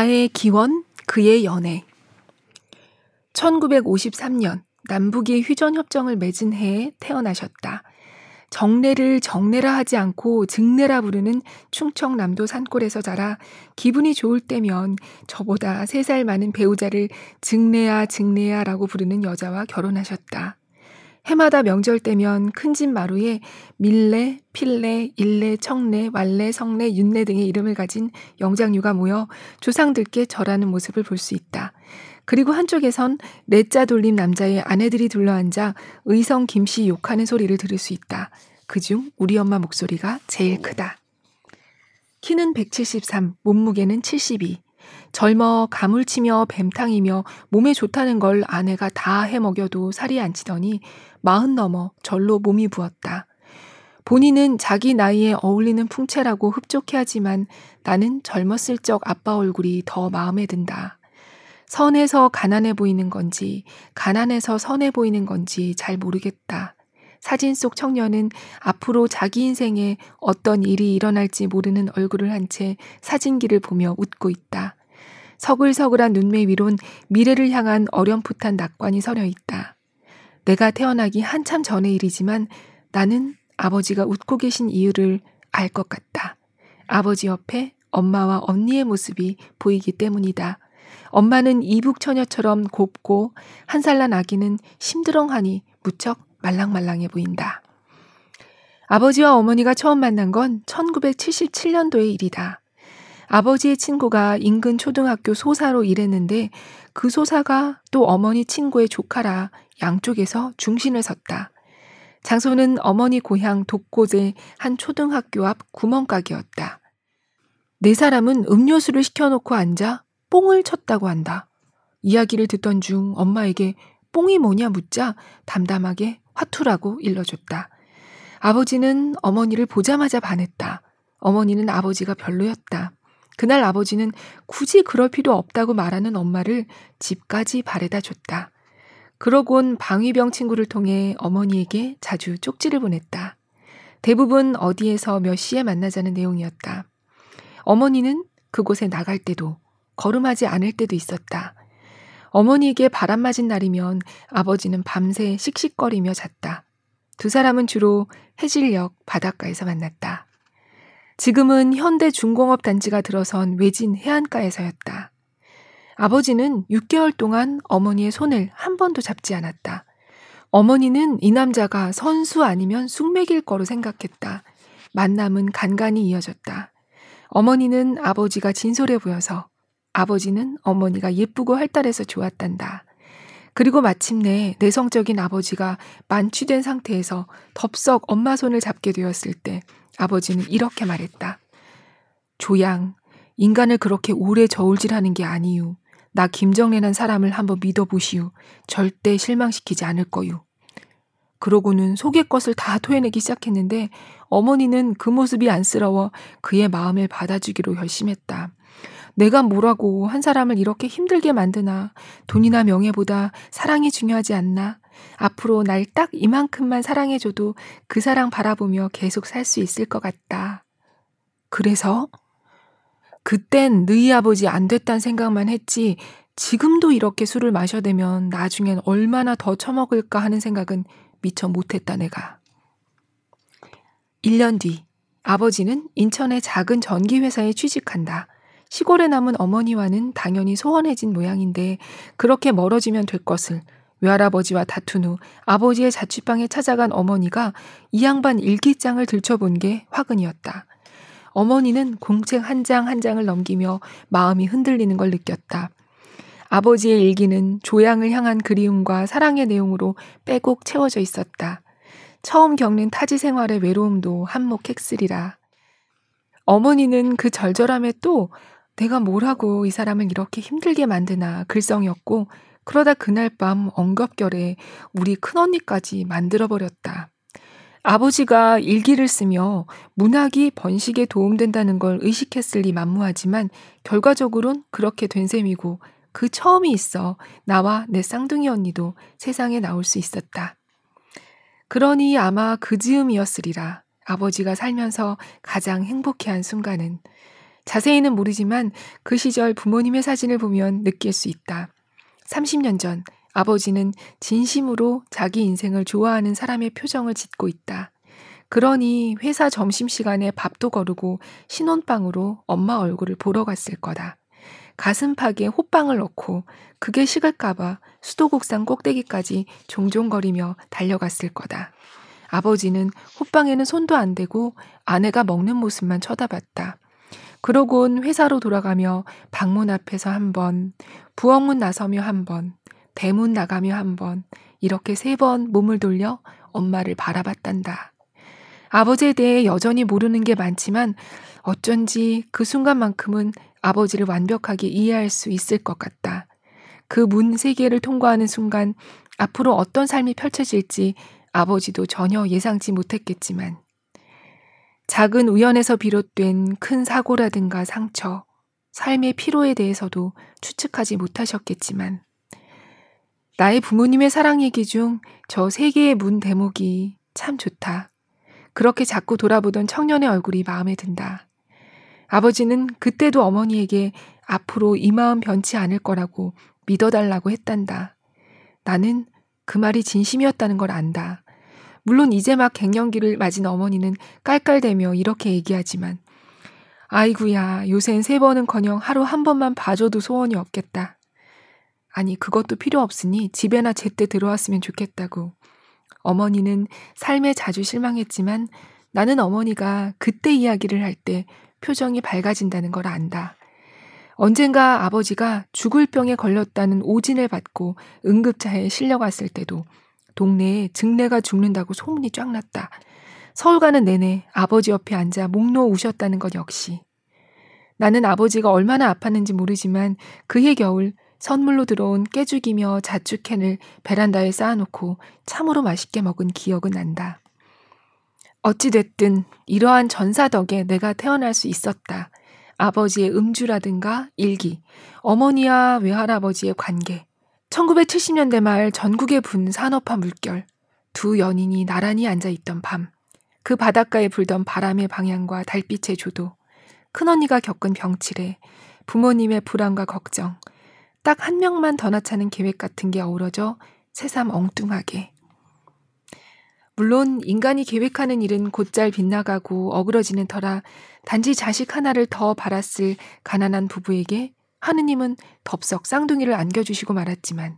나의 기원, 그의 연애. 1953년 남북이 휴전협정을 맺은 해에 태어나셨다. 정례를 정례라 하지 않고 증례라 부르는 충청남도 산골에서 자라 기분이 좋을 때면 저보다 세살 많은 배우자를 증례야 증례야라고 부르는 여자와 결혼하셨다. 해마다 명절 때면 큰 집 마루에 밀레, 필레, 일레, 청레, 왈레, 성레, 윤레 등의 이름을 가진 영장류가 모여 조상들께 절하는 모습을 볼 수 있다. 그리고 한쪽에선 넷자 돌림 남자의 아내들이 둘러앉아 의성 김씨 욕하는 소리를 들을 수 있다. 그중 우리 엄마 목소리가 제일 크다. 키는 173, 몸무게는 72. 젊어 가물치며 뱀탕이며 몸에 좋다는 걸 아내가 다 해먹여도 살이 안 찌더니 마흔 넘어 절로 몸이 부었다. 본인은 자기 나이에 어울리는 풍채라고 흡족해하지만 나는 젊었을 적 아빠 얼굴이 더 마음에 든다. 선해서 가난해 보이는 건지, 가난해서 선해 보이는 건지 잘 모르겠다. 사진 속 청년은 앞으로 자기 인생에 어떤 일이 일어날지 모르는 얼굴을 한 채 사진기를 보며 웃고 있다. 서글서글한 눈매 위론 미래를 향한 어렴풋한 낙관이 서려 있다. 내가 태어나기 한참 전의 일이지만 나는 아버지가 웃고 계신 이유를 알 것 같다. 아버지 옆에 엄마와 언니의 모습이 보이기 때문이다. 엄마는 이북 처녀처럼 곱고 한 살 난 아기는 심드렁하니 무척 말랑말랑해 보인다. 아버지와 어머니가 처음 만난 건 1977년도의 일이다. 아버지의 친구가 인근 초등학교 소사로 일했는데 그 소사가 또 어머니 친구의 조카라 양쪽에서 중심을 섰다. 장소는 어머니 고향 독고제 한 초등학교 앞 구멍가게였다. 네 사람은 음료수를 시켜놓고 앉아 뽕을 쳤다고 한다. 이야기를 듣던 중 엄마에게 뽕이 뭐냐 묻자 담담하게 화투라고 일러줬다. 아버지는 어머니를 보자마자 반했다. 어머니는 아버지가 별로였다. 그날 아버지는 굳이 그럴 필요 없다고 말하는 엄마를 집까지 바래다 줬다. 그러곤 방위병 친구를 통해 어머니에게 자주 쪽지를 보냈다. 대부분 어디에서 몇 시에 만나자는 내용이었다. 어머니는 그곳에 나갈 때도 걸음하지 않을 때도 있었다. 어머니에게 바람 맞은 날이면 아버지는 밤새 씩씩거리며 잤다. 두 사람은 주로 해질녘 바닷가에서 만났다. 지금은 현대 중공업 단지가 들어선 외진 해안가에서였다. 아버지는 6개월 동안 어머니의 손을 한 번도 잡지 않았다. 어머니는 이 남자가 선수 아니면 숙맥일 거로 생각했다. 만남은 간간히 이어졌다. 어머니는 아버지가 진솔해 보여서 아버지는 어머니가 예쁘고 활달해서 좋았단다. 그리고 마침내 내성적인 아버지가 만취된 상태에서 덥석 엄마 손을 잡게 되었을 때 아버지는 이렇게 말했다. 조양, 인간을 그렇게 오래 저울질하는 게 아니유. 나 김정래란 사람을 한번 믿어보시오. 절대 실망시키지 않을 거유. 그러고는 속의 것을 다 토해내기 시작했는데 어머니는 그 모습이 안쓰러워 그의 마음을 받아주기로 결심했다. 내가 뭐라고 한 사람을 이렇게 힘들게 만드나. 돈이나 명예보다 사랑이 중요하지 않나. 앞으로 날 딱 이만큼만 사랑해줘도 그 사랑 바라보며 계속 살 수 있을 것 같다. 그래서 그땐 너희 아버지 안 됐단 생각만 했지 지금도 이렇게 술을 마셔대면 나중엔 얼마나 더 처먹을까 하는 생각은 미처 못했다 내가. 1년 뒤 아버지는 인천의 작은 전기회사에 취직한다. 시골에 남은 어머니와는 당연히 소원해진 모양인데 그렇게 멀어지면 될 것을 외할아버지와 다툰 후 아버지의 자취방에 찾아간 어머니가 이 양반 일기장을 들춰본 게 화근이었다. 어머니는 공책 한 장한 한 장을 넘기며 마음이 흔들리는 걸 느꼈다. 아버지의 일기는 조양을 향한 그리움과 사랑의 내용으로 빼곡 채워져 있었다. 처음 겪는 타지 생활의 외로움도 한몫했으리라. 어머니는 그 절절함에 또 내가 뭐라고 이 사람을 이렇게 힘들게 만드나 글썽이었고 그러다 그날 밤 엉겁결에 우리 큰언니까지 만들어버렸다. 아버지가 일기를 쓰며 문학이 번식에 도움된다는 걸 의식했을 리 만무하지만 결과적으론 그렇게 된 셈이고 그 처음이 있어 나와 내 쌍둥이 언니도 세상에 나올 수 있었다. 그러니 아마 그 즈음이었으리라. 아버지가 살면서 가장 행복해한 순간은 자세히는 모르지만 그 시절 부모님의 사진을 보면 느낄 수 있다. 30년 전 아버지는 진심으로 자기 인생을 좋아하는 사람의 표정을 짓고 있다. 그러니 회사 점심시간에 밥도 거르고 신혼방으로 엄마 얼굴을 보러 갔을 거다. 가슴팍에 호빵을 넣고 그게 식을까봐 수도국산 꼭대기까지 종종거리며 달려갔을 거다. 아버지는 호빵에는 손도 안 대고 아내가 먹는 모습만 쳐다봤다. 그러곤 회사로 돌아가며 방문 앞에서 한 번, 부엌문 나서며 한 번, 대문 나가며 한 번, 이렇게 세 번 몸을 돌려 엄마를 바라봤단다. 아버지에 대해 여전히 모르는 게 많지만 어쩐지 그 순간만큼은 아버지를 완벽하게 이해할 수 있을 것 같다. 그 문세 개를 통과하는 순간 앞으로 어떤 삶이 펼쳐질지 아버지도 전혀 예상치 못했겠지만 작은 우연에서 비롯된 큰 사고라든가 상처, 삶의 피로에 대해서도 추측하지 못하셨겠지만 나의 부모님의 사랑 얘기 중 저 세 개의 문 대목이 참 좋다. 그렇게 자꾸 돌아보던 청년의 얼굴이 마음에 든다. 아버지는 그때도 어머니에게 앞으로 이 마음 변치 않을 거라고 믿어달라고 했단다. 나는 그 말이 진심이었다는 걸 안다. 물론 이제 막 갱년기를 맞은 어머니는 깔깔대며 이렇게 얘기하지만 아이구야 요샌 세 번은커녕 하루 한 번만 봐줘도 소원이 없겠다. 아니 그것도 필요 없으니 집에나 제때 들어왔으면 좋겠다고. 어머니는 삶에 자주 실망했지만 나는 어머니가 그때 이야기를 할 때 표정이 밝아진다는 걸 안다. 언젠가 아버지가 죽을 병에 걸렸다는 오진을 받고 응급차에 실려갔을 때도 동네에 증례가 죽는다고 소문이 쫙 났다. 서울 가는 내내 아버지 옆에 앉아 목 놓아 우셨다는 것 역시. 나는 아버지가 얼마나 아팠는지 모르지만 그해 겨울 선물로 들어온 깨죽이며 자축캔을 베란다에 쌓아놓고 참으로 맛있게 먹은 기억은 난다. 어찌됐든 이러한 전사 덕에 내가 태어날 수 있었다. 아버지의 음주라든가 일기, 어머니와 외할아버지의 관계, 1970년대 말 전국에 분 산업화 물결, 두 연인이 나란히 앉아 있던 밤, 그 바닷가에 불던 바람의 방향과 달빛의 조도, 큰언니가 겪은 병치레, 부모님의 불안과 걱정, 딱 한 명만 더 낳자는 계획 같은 게 어우러져 새삼 엉뚱하게. 물론 인간이 계획하는 일은 곧잘 빗나가고 어그러지는 터라 단지 자식 하나를 더 바랐을 가난한 부부에게 하느님은 덥석 쌍둥이를 안겨주시고 말았지만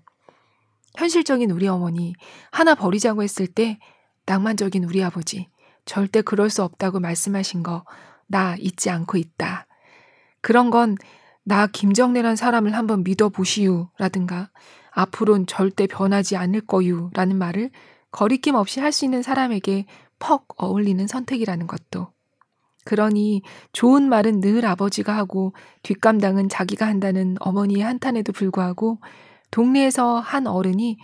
현실적인 우리 어머니 하나 버리자고 했을 때 낭만적인 우리 아버지 절대 그럴 수 없다고 말씀하신 거 나 잊지 않고 있다. 그런 건 나 김정래란 사람을 한번 믿어보시유 라든가 앞으론 절대 변하지 않을 거유 라는 말을 거리낌 없이 할 수 있는 사람에게 퍽 어울리는 선택이라는 것도. 그러니 좋은 말은 늘 아버지가 하고 뒷감당은 자기가 한다는 어머니의 한탄에도 불구하고 동네에서 한 어른이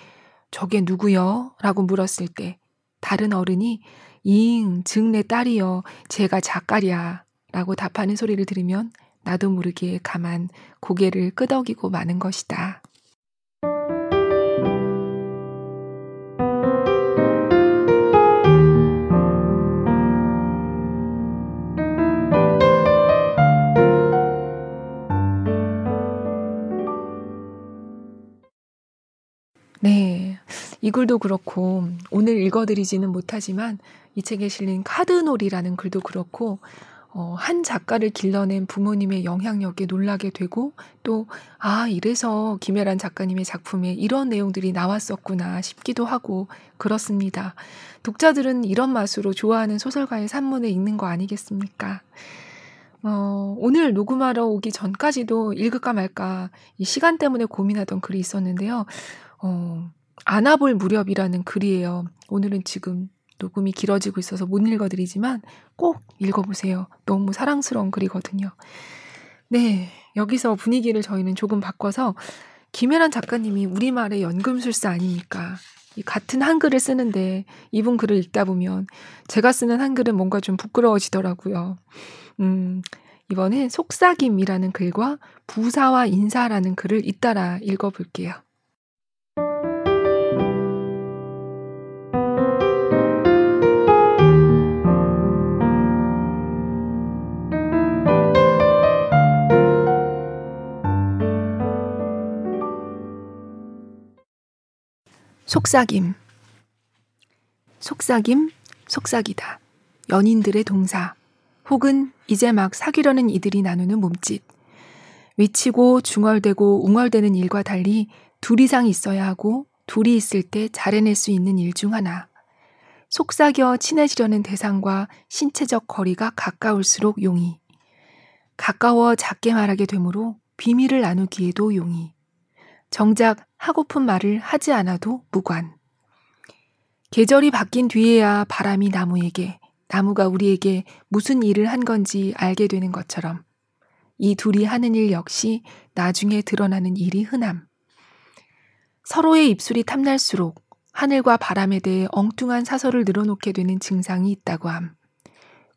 저게 누구여? 라고 물었을 때 다른 어른이 잉, 증내 딸이여, 제가 작가랴 라고 답하는 소리를 들으면 나도 모르게 가만 고개를 끄덕이고 마는 것이다. 네. 이 글도 그렇고 오늘 읽어드리지는 못하지만 이 책에 실린 카드놀이라는 글도 그렇고 어, 한 작가를 길러낸 부모님의 영향력에 놀라게 되고 또, 아, 이래서 김혜란 작가님의 작품에 이런 내용들이 나왔었구나 싶기도 하고 그렇습니다. 독자들은 이런 맛으로 좋아하는 소설가의 산문을 읽는 거 아니겠습니까? 어, 오늘 녹음하러 오기 전까지도 읽을까 말까 이 시간 때문에 고민하던 글이 있었는데요. 어, 안아볼 무렵이라는 글이에요. 오늘은 지금 녹음이 길어지고 있어서 못 읽어드리지만 꼭 읽어보세요. 너무 사랑스러운 글이거든요. 네, 여기서 분위기를 저희는 조금 바꿔서 김혜란 작가님이 우리말의 연금술사 아닙니까? 이 같은 한글을 쓰는데 이분 글을 읽다 보면 제가 쓰는 한글은 뭔가 좀 부끄러워지더라고요. 음, 이번에 속삭임이라는 글과 부사와 인사라는 글을 잇따라 읽어볼게요. 속삭임. 속삭임, 속삭이다. 연인들의 동사. 혹은 이제 막 사귀려는 이들이 나누는 몸짓. 위치고 중얼대고 웅얼대는 일과 달리 둘 이상 있어야 하고 둘이 있을 때 잘해낼 수 있는 일 중 하나. 속삭여 친해지려는 대상과 신체적 거리가 가까울수록 용이. 가까워 작게 말하게 되므로 비밀을 나누기에도 용이. 정작 하고픈 말을 하지 않아도 무관. 계절이 바뀐 뒤에야 바람이 나무에게, 나무가 우리에게 무슨 일을 한 건지 알게 되는 것처럼 이 둘이 하는 일 역시 나중에 드러나는 일이 흔함. 서로의 입술이 탐날수록 하늘과 바람에 대해 엉뚱한 사설을 늘어놓게 되는 증상이 있다고 함.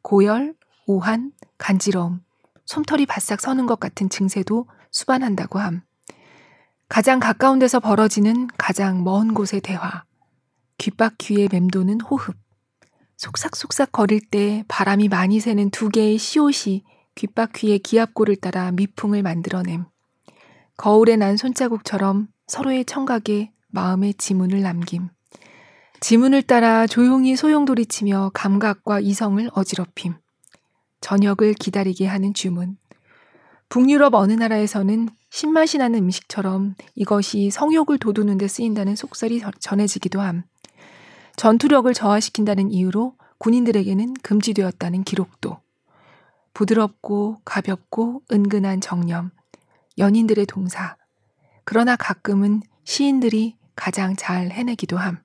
고열, 오한, 간지러움, 솜털이 바싹 서는 것 같은 증세도 수반한다고 함. 가장 가까운 데서 벌어지는 가장 먼 곳의 대화. 귓바퀴에 맴도는 호흡. 속삭속삭 거릴 때 바람이 많이 새는 두 개의 시옷이 귓바퀴의 기압골을 따라 미풍을 만들어냄. 거울에 난 손자국처럼 서로의 청각에 마음의 지문을 남김. 지문을 따라 조용히 소용돌이치며 감각과 이성을 어지럽힘. 저녁을 기다리게 하는 주문. 북유럽 어느 나라에서는 신맛이 나는 음식처럼 이것이 성욕을 돋우는 데 쓰인다는 속설이 전해지기도 함. 전투력을 저하시킨다는 이유로 군인들에게는 금지되었다는 기록도. 부드럽고 가볍고 은근한 정념. 연인들의 동사. 그러나 가끔은 시인들이 가장 잘 해내기도 함.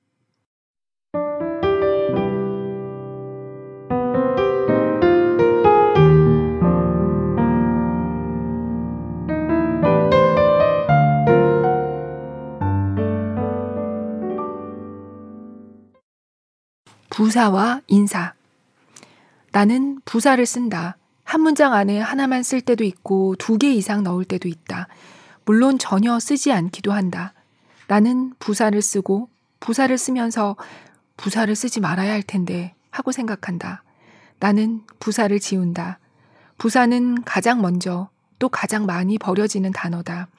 부사와 인사. 나는 부사를 쓴다. 한 문장 안에 하나만 쓸 때도 있고 두 개 이상 넣을 때도 있다. 물론 전혀 쓰지 않기도 한다. 나는 부사를 쓰고 부사를 쓰면서 부사를 쓰지 말아야 할 텐데 하고 생각한다. 나는 부사를 지운다. 부사는 가장 먼저 또 가장 많이 버려지는 단어다.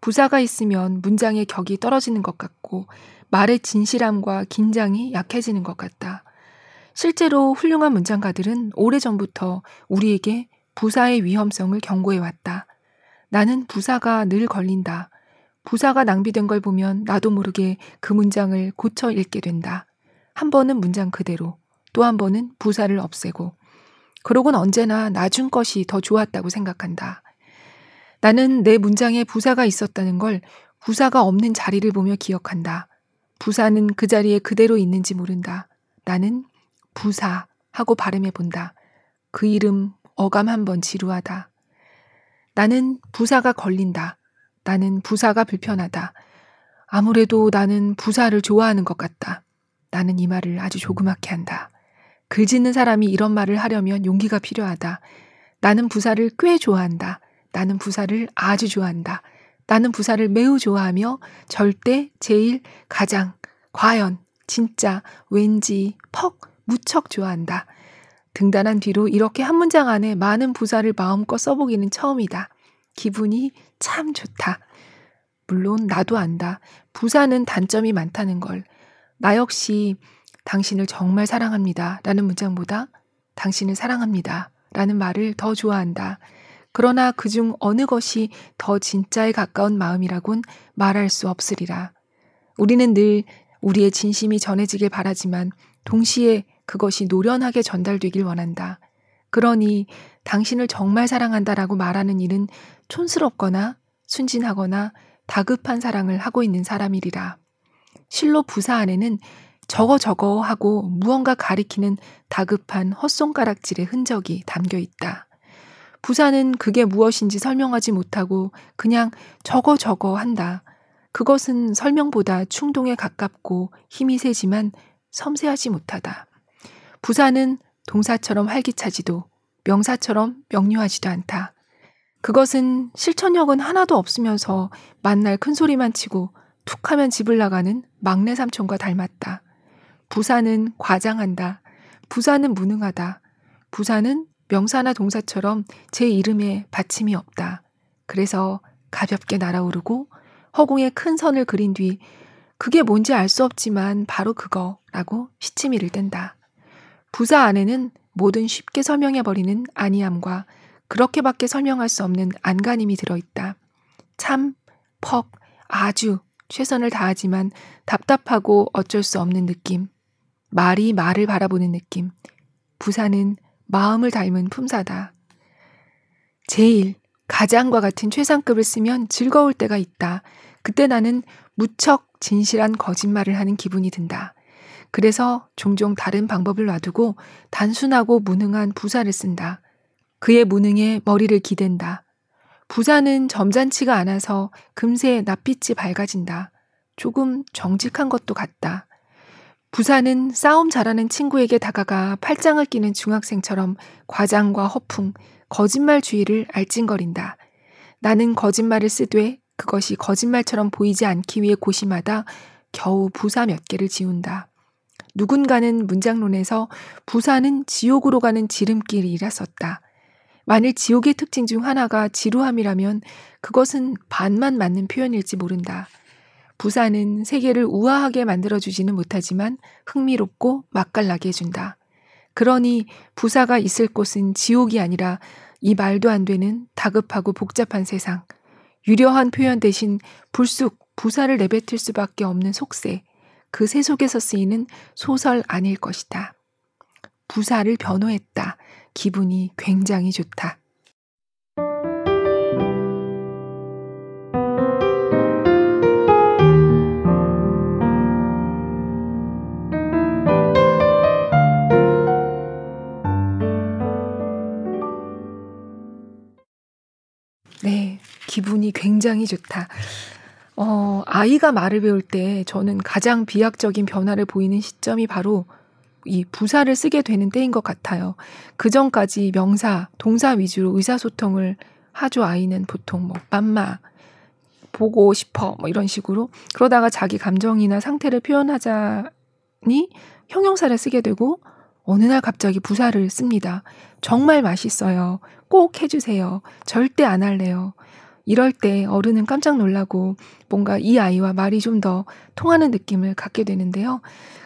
부사가 있으면 문장의 격이 떨어지는 것 같고 말의 진실함과 긴장이 약해지는 것 같다. 실제로 훌륭한 문장가들은 오래전부터 우리에게 부사의 위험성을 경고해 왔다. 나는 부사가 늘 걸린다. 부사가 낭비된 걸 보면 나도 모르게 그 문장을 고쳐 읽게 된다. 한 번은 문장 그대로, 또 한 번은 부사를 없애고, 그러곤 언제나 나중 것이 더 좋았다고 생각한다. 나는 내 문장에 부사가 있었다는 걸 부사가 없는 자리를 보며 기억한다. 부사는 그 자리에 그대로 있는지 모른다. 나는 부사 하고 발음해 본다. 그 이름 어감 한번 지루하다. 나는 부사가 걸린다. 나는 부사가 불편하다. 아무래도 나는 부사를 좋아하는 것 같다. 나는 이 말을 아주 조그맣게 한다. 글 짓는 사람이 이런 말을 하려면 용기가 필요하다. 나는 부사를 꽤 좋아한다. 나는 부사를 아주 좋아한다. 나는 부사를 매우 좋아하며 절대, 제일, 가장, 과연, 진짜, 왠지, 퍽, 무척 좋아한다. 등단한 뒤로 이렇게 한 문장 안에 많은 부사를 마음껏 써보기는 처음이다. 기분이 참 좋다. 물론 나도 안다. 부사는 단점이 많다는 걸. 나 역시 당신을 정말 사랑합니다. 라는 문장보다 당신을 사랑합니다. 라는 말을 더 좋아한다. 그러나 그중 어느 것이 더 진짜에 가까운 마음이라곤 말할 수 없으리라. 우리는 늘 우리의 진심이 전해지길 바라지만 동시에 그것이 노련하게 전달되길 원한다. 그러니 당신을 정말 사랑한다라고 말하는 일은 촌스럽거나 순진하거나 다급한 사랑을 하고 있는 사람이리라. 실로 부사 안에는 저거 저거 하고 무언가 가리키는 다급한 헛손가락질의 흔적이 담겨 있다. 부사는 그게 무엇인지 설명하지 못하고 그냥 저거 저거 한다. 그것은 설명보다 충동에 가깝고 힘이 세지만 섬세하지 못하다. 부사는 동사처럼 활기차지도 명사처럼 명료하지도 않다. 그것은 실천력은 하나도 없으면서 만날 큰 소리만 치고 툭 하면 집을 나가는 막내 삼촌과 닮았다. 부사는 과장한다. 부사는 무능하다. 부사는 명사나 동사처럼 제 이름에 받침이 없다. 그래서 가볍게 날아오르고 허공에 큰 선을 그린 뒤 그게 뭔지 알 수 없지만 바로 그거라고 시치미를 뗀다. 부사 안에는 모든 쉽게 설명해버리는 아니함과 그렇게밖에 설명할 수 없는 안간힘이 들어있다. 참, 퍽, 아주 최선을 다하지만 답답하고 어쩔 수 없는 느낌. 말이 말을 바라보는 느낌. 부사는 마음을 닮은 품사다. 제일, 가장과 같은 최상급을 쓰면 즐거울 때가 있다. 그때 나는 무척 진실한 거짓말을 하는 기분이 든다. 그래서 종종 다른 방법을 놔두고 단순하고 무능한 부사를 쓴다. 그의 무능에 머리를 기댄다. 부사는 점잖지가 않아서 금세 낯빛이 밝아진다. 조금 정직한 것도 같다. 부사는 싸움 잘하는 친구에게 다가가 팔짱을 끼는 중학생처럼 과장과 허풍, 거짓말주의를 알찡거린다. 나는 거짓말을 쓰되 그것이 거짓말처럼 보이지 않기 위해 고심하다 겨우 부사 몇 개를 지운다. 누군가는 문장론에서 부사는 지옥으로 가는 지름길이라 썼다. 만일 지옥의 특징 중 하나가 지루함이라면 그것은 반만 맞는 표현일지 모른다. 부사는 세계를 우아하게 만들어주지는 못하지만 흥미롭고 맛깔나게 해준다. 그러니 부사가 있을 곳은 지옥이 아니라 이 말도 안 되는 다급하고 복잡한 세상, 유려한 표현 대신 불쑥 부사를 내뱉을 수밖에 없는 속세, 그 세 속에서 쓰이는 소설 아닐 것이다. 부사를 변호했다. 기분이 굉장히 좋다. 기분이 굉장히 좋다. 어, 아이가 말을 배울 때 저는 가장 비약적인 변화를 보이는 시점이 바로 이 부사를 쓰게 되는 때인 것 같아요. 그 전까지 명사, 동사 위주로 의사소통을 하죠. 아이는 보통 뭐, 맘마, 보고 싶어, 뭐 이런 식으로. 그러다가 자기 감정이나 상태를 표현하자니 형용사를 쓰게 되고, 어느 날 갑자기 부사를 씁니다. 정말 맛있어요. 꼭 해주세요. 절대 안 할래요. 이럴 때 어른은 깜짝 놀라고 뭔가 이 아이와 말이 좀 더 통하는 느낌을 갖게 되는데요.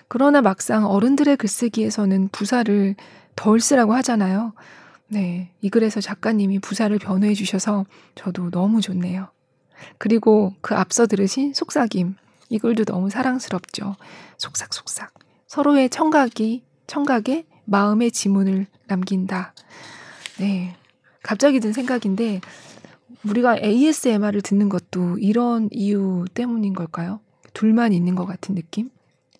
그러나 막상 어른들의 글쓰기에서는 부사를 덜 쓰라고 하잖아요. 네. 이 글에서 작가님이 부사를 변호해 주셔서 저도 너무 좋네요. 그리고 그 앞서 들으신 속삭임. 이 글도 너무 사랑스럽죠. 속삭속삭. 서로의 청각이, 청각에 마음의 지문을 남긴다. 네. 갑자기 든 생각인데, 우리가 ASMR을 듣는 것도 이런 이유 때문인 걸까요? 둘만 있는 것 같은 느낌?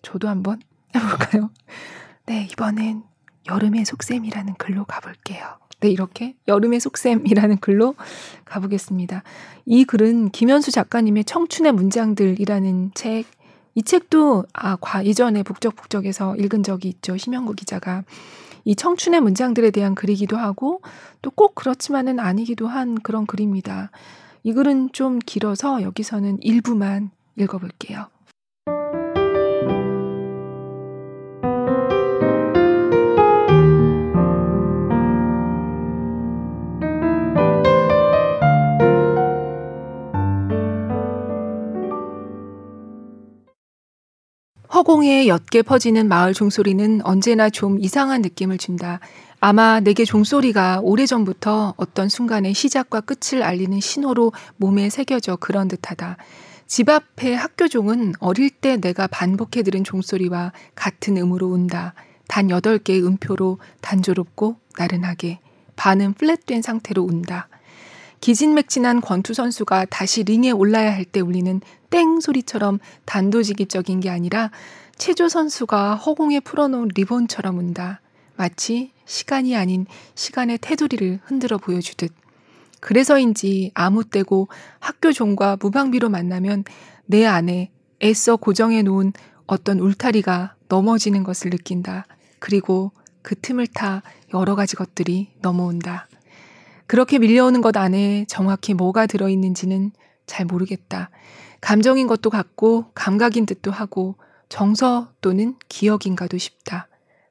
저도 한번 해볼까요? 네, 이번엔 여름의 속셈이라는 글로 가볼게요. 네, 이렇게 여름의 속셈이라는 글로 가보겠습니다. 이 글은 김현수 작가님의 청춘의 문장들이라는 책, 이 책도 아, 과 이전에 북적북적에서 읽은 적이 있죠. 심영구 기자가. 이 청춘의 문장들에 대한 글이기도 하고 또 꼭 그렇지만은 아니기도 한 그런 글입니다. 이 글은 좀 길어서 여기서는 일부만 읽어볼게요. 허공에 옅게 퍼지는 마을 종소리는 언제나 좀 이상한 느낌을 준다. 아마 내게 종소리가 오래전부터 어떤 순간의 시작과 끝을 알리는 신호로 몸에 새겨져 그런 듯하다. 집 앞의 학교 종은 어릴 때 내가 반복해 들은 종소리와 같은 음으로 운다. 단 8개의 음표로 단조롭고 나른하게 반은 플랫된 상태로 운다. 기진맥진한 권투 선수가 다시 링에 올라야 할 때 울리는 땡 소리처럼 단도직입적인 게 아니라 체조 선수가 허공에 풀어놓은 리본처럼 운다. 마치 시간이 아닌 시간의 테두리를 흔들어 보여주듯. 그래서인지 아무 때고 학교 종과 무방비로 만나면 내 안에 애써 고정해 놓은 어떤 울타리가 넘어지는 것을 느낀다. 그리고 그 틈을 타 여러 가지 것들이 넘어온다. 그렇게 밀려오는 것 안에 정확히 뭐가 들어있는지는 잘 모르겠다. 감정인 것도 같고 감각인 듯도 하고 정서 또는 기억인가도 싶다.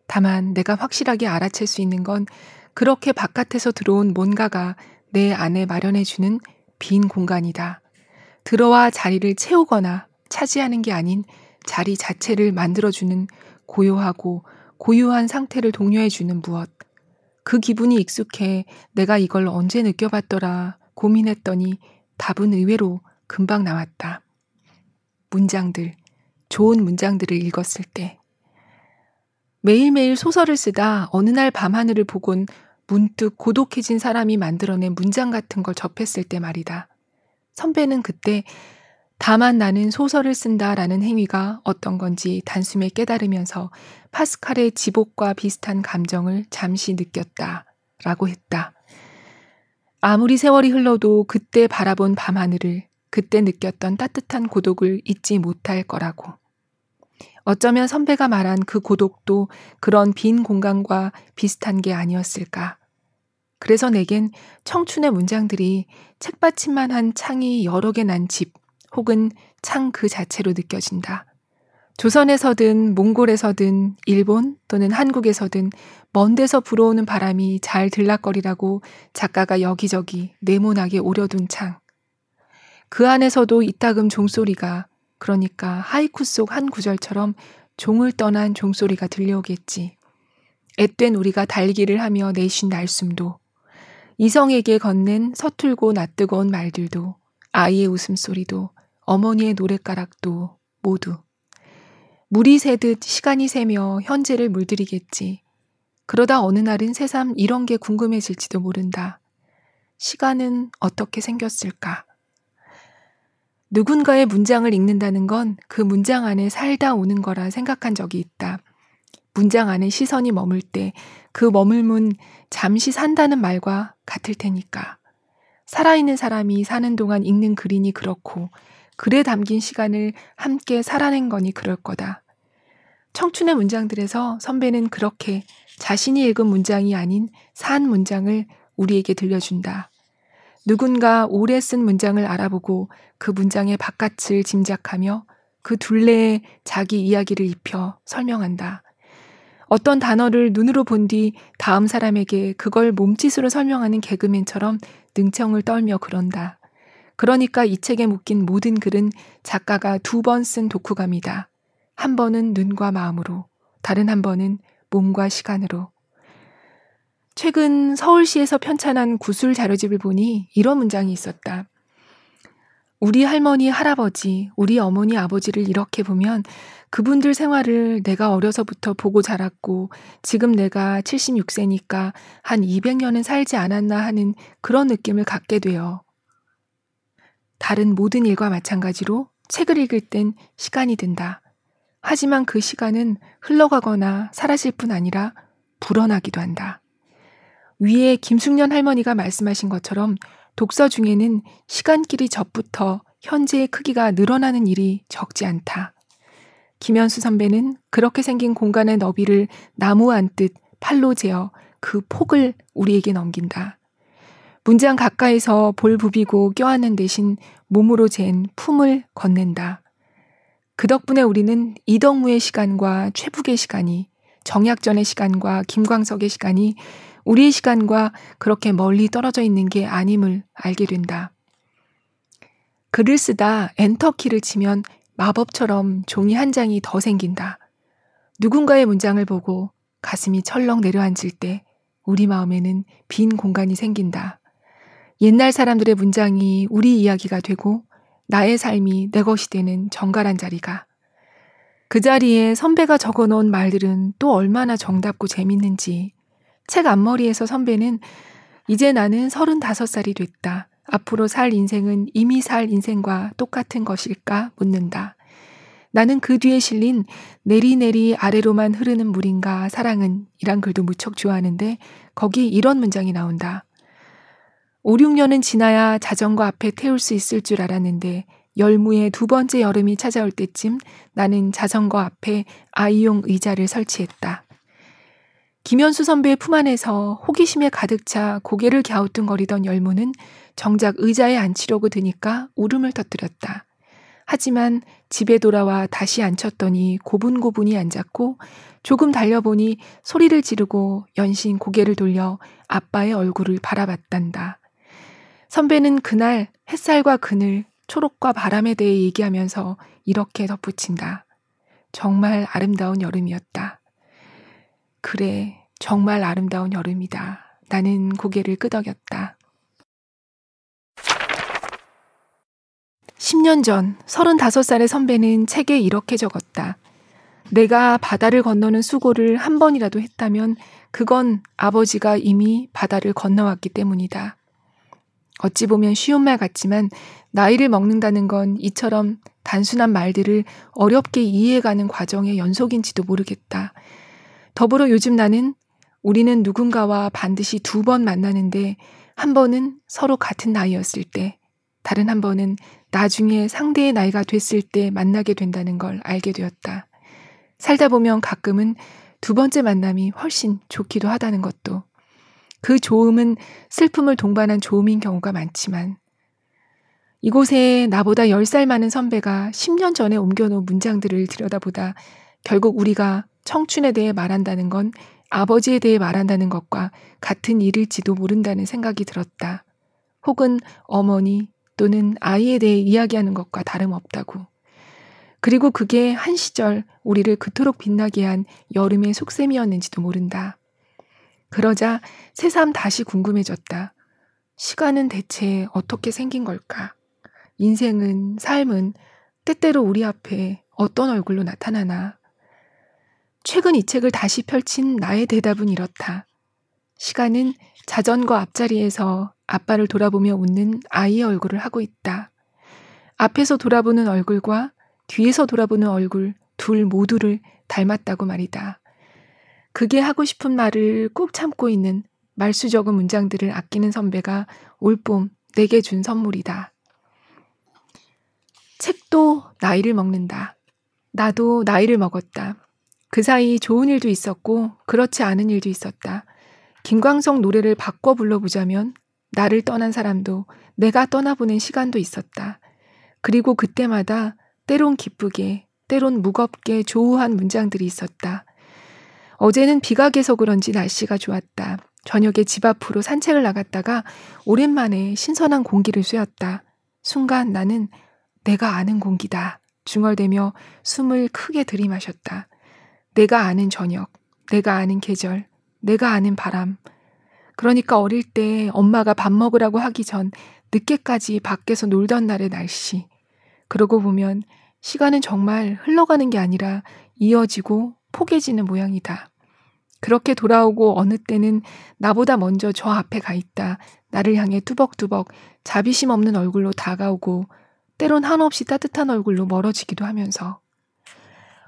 다만 내가 확실하게 알아챌 수 있는 건 그렇게 바깥에서 들어온 뭔가가 내 안에 마련해주는 빈 공간이다. 들어와 자리를 채우거나 차지하는 게 아닌 자리 자체를 만들어주는 고요하고 고유한 상태를 독려해주는 무엇. 그 기분이 익숙해 내가 이걸 언제 느껴봤더라 고민했더니 답은 의외로 금방 나왔다. 문장들, 좋은 문장들을 읽었을 때. 매일매일 소설을 쓰다 어느 날 밤하늘을 보곤 문득 고독해진 사람이 만들어낸 문장 같은 걸 접했을 때 말이다. 선배는 그때 다만 나는 소설을 쓴다라는 행위가 어떤 건지 단숨에 깨달으면서 파스칼의 지복과 비슷한 감정을 잠시 느꼈다. 라고 했다. 아무리 세월이 흘러도 그때 바라본 밤하늘을, 그때 느꼈던 따뜻한 고독을 잊지 못할 거라고. 어쩌면 선배가 말한 그 고독도 그런 빈 공간과 비슷한 게 아니었을까. 그래서 내겐 청춘의 문장들이 책받침만 한 창이 여러 개 난 집, 혹은 창 그 자체로 느껴진다. 조선에서든 몽골에서든 일본 또는 한국에서든 먼 데서 불어오는 바람이 잘 들락거리라고 작가가 여기저기 네모나게 오려둔 창. 그 안에서도 이따금 종소리가 그러니까 하이쿠 속 한 구절처럼 종을 떠난 종소리가 들려오겠지. 앳된 우리가 달기를 하며 내쉰 날숨도 이성에게 건넨 서툴고 낯뜨거운 말들도 아이의 웃음소리도 어머니의 노랫가락도 모두 물이 새듯 시간이 새며 현재를 물들이겠지. 그러다 어느 날은 새삼 이런 게 궁금해질지도 모른다. 시간은 어떻게 생겼을까? 누군가의 문장을 읽는다는 건 그 문장 안에 살다 오는 거라 생각한 적이 있다. 문장 안에 시선이 머물 때 그 머물문 잠시 산다는 말과 같을 테니까. 살아있는 사람이 사는 동안 읽는 글이니 그렇고 글에 담긴 시간을 함께 살아낸 거니 그럴 거다. 청춘의 문장들에서 선배는 그렇게 자신이 읽은 문장이 아닌 산 문장을 우리에게 들려준다. 누군가 오래 쓴 문장을 알아보고 그 문장의 바깥을 짐작하며 그 둘레에 자기 이야기를 입혀 설명한다. 어떤 단어를 눈으로 본 뒤 다음 사람에게 그걸 몸짓으로 설명하는 개그맨처럼 능청을 떨며 그런다. 그러니까 이 책에 묶인 모든 글은 작가가 두 번 쓴 독후감이다. 한 번은 눈과 마음으로, 다른 한 번은 몸과 시간으로. 최근 서울시에서 편찬한 구술 자료집을 보니 이런 문장이 있었다. 우리 할머니, 할아버지, 우리 어머니, 아버지를 이렇게 보면 그분들 생활을 내가 어려서부터 보고 자랐고 지금 내가 76세니까 한 200년은 살지 않았나 하는 그런 느낌을 갖게 돼요. 다른 모든 일과 마찬가지로 책을 읽을 땐 시간이 든다. 하지만 그 시간은 흘러가거나 사라질 뿐 아니라 불어나기도 한다. 위에 김숙년 할머니가 말씀하신 것처럼 독서 중에는 시간길이 접부터 현재의 크기가 늘어나는 일이 적지 않다. 김현수 선배는 그렇게 생긴 공간의 너비를 나무 안듯 팔로 재어 그 폭을 우리에게 넘긴다. 문장 가까이서 볼 부비고 껴안는 대신 몸으로 잰 품을 건넨다. 그 덕분에 우리는 이덕무의 시간과 최북의 시간이 정약전의 시간과 김광석의 시간이 우리의 시간과 그렇게 멀리 떨어져 있는 게 아님을 알게 된다. 글을 쓰다 엔터키를 치면 마법처럼 종이 한 장이 더 생긴다. 누군가의 문장을 보고 가슴이 철렁 내려앉을 때 우리 마음에는 빈 공간이 생긴다. 옛날 사람들의 문장이 우리 이야기가 되고 나의 삶이 내 것이 되는 정갈한 자리가 그 자리에 선배가 적어 놓은 말들은 또 얼마나 정답고 재밌는지 책 앞머리에서 선배는 이제 나는 서른다섯 살이 됐다. 앞으로 살 인생은 이미 살 인생과 똑같은 것일까 묻는다. 나는 그 뒤에 실린 내리내리 아래로만 흐르는 물인가 사랑은 이란 글도 무척 좋아하는데 거기 이런 문장이 나온다. 5, 6년은 지나야 자전거 앞에 태울 수 있을 줄 알았는데 열무의 두 번째 여름이 찾아올 때쯤 나는 자전거 앞에 아이용 의자를 설치했다. 김현수 선배의 품 안에서 호기심에 가득 차 고개를 갸우뚱거리던 열무는 정작 의자에 앉히려고 드니까 울음을 터뜨렸다. 하지만 집에 돌아와 다시 앉혔더니 고분고분히 앉았고 조금 달려보니 소리를 지르고 연신 고개를 돌려 아빠의 얼굴을 바라봤단다. 선배는 그날 햇살과 그늘 초록과 바람에 대해 얘기하면서 이렇게 덧붙인다. 정말 아름다운 여름이었다. 그래, 정말 아름다운 여름이다. 나는 고개를 끄덕였다. 10년 전 35살의 선배는 책에 이렇게 적었다. 내가 바다를 건너는 수고를 한 번이라도 했다면 그건 아버지가 이미 바다를 건너왔기 때문이다. 어찌 보면 쉬운 말 같지만 나이를 먹는다는 건 이처럼 단순한 말들을 어렵게 이해해가는 과정의 연속인지도 모르겠다. 더불어 요즘 나는 우리는 누군가와 반드시 두 번 만나는데 한 번은 서로 같은 나이였을 때, 다른 한 번은 나중에 상대의 나이가 됐을 때 만나게 된다는 걸 알게 되었다. 살다 보면 가끔은 두 번째 만남이 훨씬 좋기도 하다는 것도. 그 좋음은 슬픔을 동반한 좋음인 경우가 많지만 이곳에 나보다 10살 많은 선배가 10년 전에 옮겨놓은 문장들을 들여다보다 결국 우리가 청춘에 대해 말한다는 건 아버지에 대해 말한다는 것과 같은 일일지도 모른다는 생각이 들었다. 혹은 어머니 또는 아이에 대해 이야기하는 것과 다름없다고. 그리고 그게 한 시절 우리를 그토록 빛나게 한 여름의 속셈이었는지도 모른다. 그러자 새삼 다시 궁금해졌다. 시간은 대체 어떻게 생긴 걸까? 인생은, 삶은 때때로 우리 앞에 어떤 얼굴로 나타나나. 최근 이 책을 다시 펼친 나의 대답은 이렇다. 시간은 자전거 앞자리에서 아빠를 돌아보며 웃는 아이의 얼굴을 하고 있다. 앞에서 돌아보는 얼굴과 뒤에서 돌아보는 얼굴 둘 모두를 닮았다고 말이다. 그게 하고 싶은 말을 꾹 참고 있는 말수 적은 문장들을 아끼는 선배가 올봄 내게 준 선물이다. 책도 나이를 먹는다. 나도 나이를 먹었다. 그 사이 좋은 일도 있었고 그렇지 않은 일도 있었다. 김광석 노래를 바꿔 불러보자면 나를 떠난 사람도 내가 떠나보낸 시간도 있었다. 그리고 그때마다 때론 기쁘게, 때론 무겁게 조우한 문장들이 있었다. 어제는 비가 개서 그런지 날씨가 좋았다. 저녁에 집 앞으로 산책을 나갔다가 오랜만에 신선한 공기를 쐬었다. 순간 나는 내가 아는 공기다. 중얼대며 숨을 크게 들이마셨다. 내가 아는 저녁, 내가 아는 계절, 내가 아는 바람. 그러니까 어릴 때 엄마가 밥 먹으라고 하기 전 늦게까지 밖에서 놀던 날의 날씨. 그러고 보면 시간은 정말 흘러가는 게 아니라 이어지고 포개지는 모양이다. 그렇게 돌아오고 어느 때는 나보다 먼저 저 앞에 가 있다. 나를 향해 뚜벅뚜벅 자비심 없는 얼굴로 다가오고 때론 한없이 따뜻한 얼굴로 멀어지기도 하면서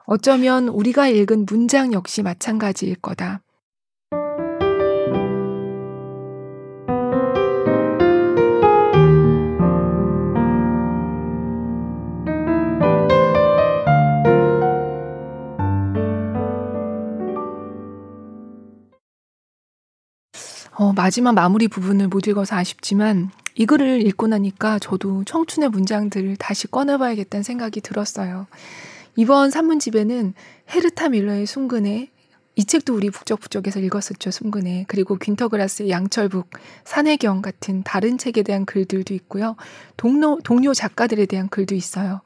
어쩌면 우리가 읽은 문장 역시 마찬가지일 거다. 어, 마지막 마무리 부분을 못 읽어서 아쉽지만 이 글을 읽고 나니까 저도 청춘의 문장들을 다시 꺼내봐야겠다는 생각이 들었어요. 이번 산문집에는 헤르타 밀러의 순근에 이 책도 우리 북적북적에서 읽었었죠, 순근에. 그리고 퀸터그라스의 양철북, 산해경 같은 다른 책에 대한 글들도 있고요. 동료, 동료 작가들에 대한 글도 있어요.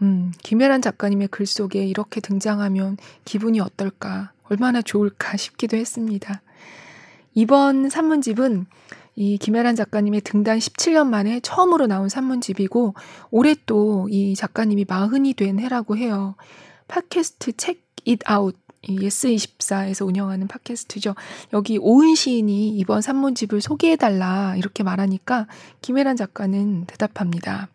음, 김혜란 작가님의 글 속에 이렇게 등장하면 기분이 어떨까, 얼마나 좋을까 싶기도 했습니다. 이번 산문집은 이 김혜란 작가님의 등단 17년 만에 처음으로 나온 산문집이고 올해 또 이 작가님이 마흔이 된 해라고 해요. 팟캐스트 책읽아웃 예스24에서 운영하는 팟캐스트죠. 여기 오은 시인이 이번 산문집을 소개해달라 이렇게 말하니까 김애란 작가는 대답합니다.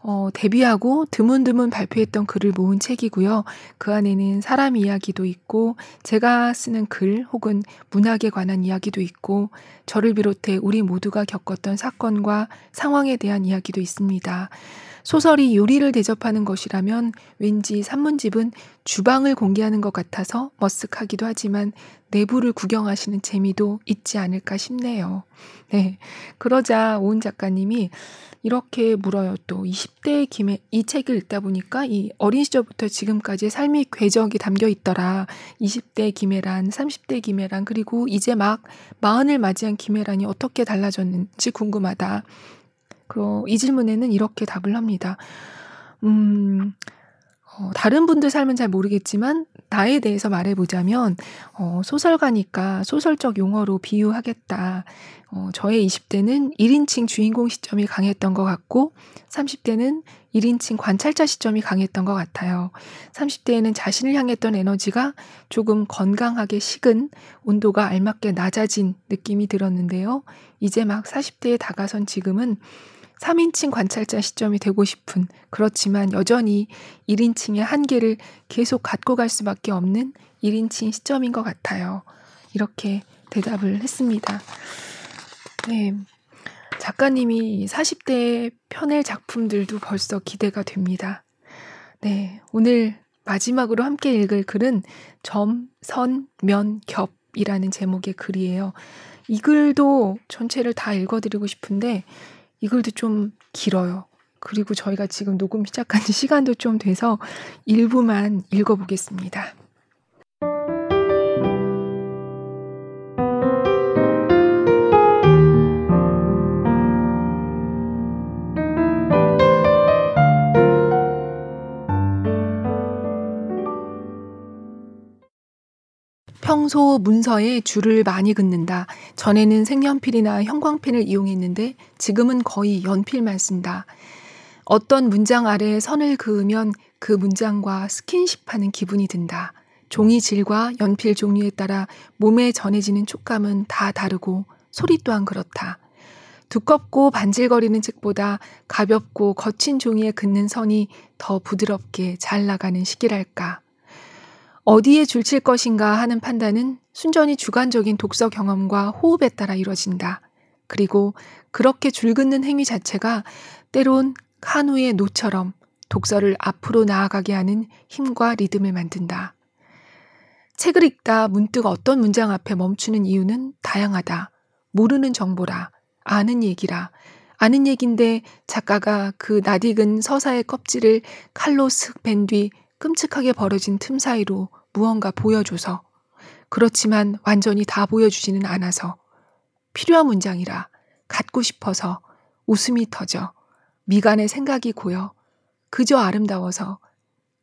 어, 데뷔하고 드문드문 발표했던 글을 모은 책이고요. 그 안에는 사람 이야기도 있고 제가 쓰는 글 혹은 문학에 관한 이야기도 있고 저를 비롯해 우리 모두가 겪었던 사건과 상황에 대한 이야기도 있습니다. 소설이 요리를 대접하는 것이라면 왠지 산문집은 주방을 공개하는 것 같아서 머쓱하기도 하지만 내부를 구경하시는 재미도 있지 않을까 싶네요. 네. 그러자 오은 작가님이 이렇게 물어요. 또 20대의 김에 이 책을 읽다 보니까 이 어린 시절부터 지금까지 삶의 궤적이 담겨 있더라. 20대 김혜란, 30대 김혜란, 그리고 이제 막 마흔을 맞이한 김혜란이 어떻게 달라졌는지 궁금하다. 그, 이 질문에는 이렇게 답을 합니다. 음, 어, 다른 분들 삶은 잘 모르겠지만 나에 대해서 말해보자면 어, 소설가니까 소설적 용어로 비유하겠다. 어, 저의 20대는 1인칭 주인공 시점이 강했던 것 같고 30대는 1인칭 관찰자 시점이 강했던 것 같아요. 30대에는 자신을 향했던 에너지가 조금 건강하게 식은 온도가 알맞게 낮아진 느낌이 들었는데요. 이제 막 40대에 다가선 지금은 3인칭 관찰자 시점이 되고 싶은 그렇지만 여전히 1인칭의 한계를 계속 갖고 갈 수밖에 없는 1인칭 시점인 것 같아요. 이렇게 대답을 했습니다. 네. 작가님이 40대에 펴낼 작품들도 벌써 기대가 됩니다. 네. 오늘 마지막으로 함께 읽을 글은 점, 선, 면, 겹이라는 제목의 글이에요. 이 글도 전체를 다 읽어드리고 싶은데 이 글도 좀 길어요. 그리고 저희가 지금 녹음 시작한 지 시간도 좀 돼서 일부만 읽어보겠습니다. 평소 문서에 줄을 많이 긋는다. 전에는 색연필이나 형광펜을 이용했는데 지금은 거의 연필만 쓴다. 어떤 문장 아래에 선을 그으면 그 문장과 스킨십하는 기분이 든다. 종이 질과 연필 종류에 따라 몸에 전해지는 촉감은 다 다르고 소리 또한 그렇다. 두껍고 반질거리는 책보다 가볍고 거친 종이에 긋는 선이 더 부드럽게 잘 나가는 시기랄까. 어디에 줄칠 것인가 하는 판단은 순전히 주관적인 독서 경험과 호흡에 따라 이뤄진다. 그리고 그렇게 줄 긋는 행위 자체가 때론 카누의 노처럼 독서를 앞으로 나아가게 하는 힘과 리듬을 만든다. 책을 읽다 문득 어떤 문장 앞에 멈추는 이유는 다양하다. 모르는 정보라, 아는 얘기라, 아는 얘긴데 작가가 그 낯익은 서사의 껍질을 칼로 슥벤뒤 끔찍하게 벌어진 틈 사이로 무언가 보여줘서 그렇지만 완전히 다 보여주지는 않아서 필요한 문장이라 갖고 싶어서 웃음이 터져 미간에 생각이 고여 그저 아름다워서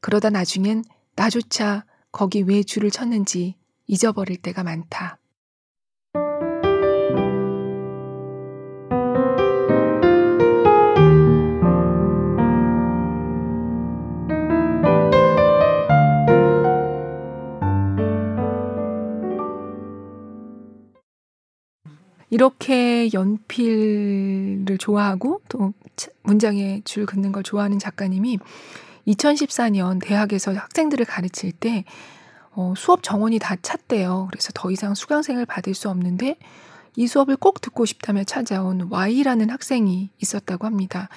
그러다 나중엔 나조차 거기 왜 줄을 쳤는지 잊어버릴 때가 많다. 이렇게 연필을 좋아하고 또 문장에 줄 긋는 걸 좋아하는 작가님이 2014년 대학에서 학생들을 가르칠 때 어, 수업 정원이 다 찼대요. 그래서 더 이상 수강생을 받을 수 없는데 이 수업을 꼭 듣고 싶다며 찾아온 Y라는 학생이 있었다고 합니다.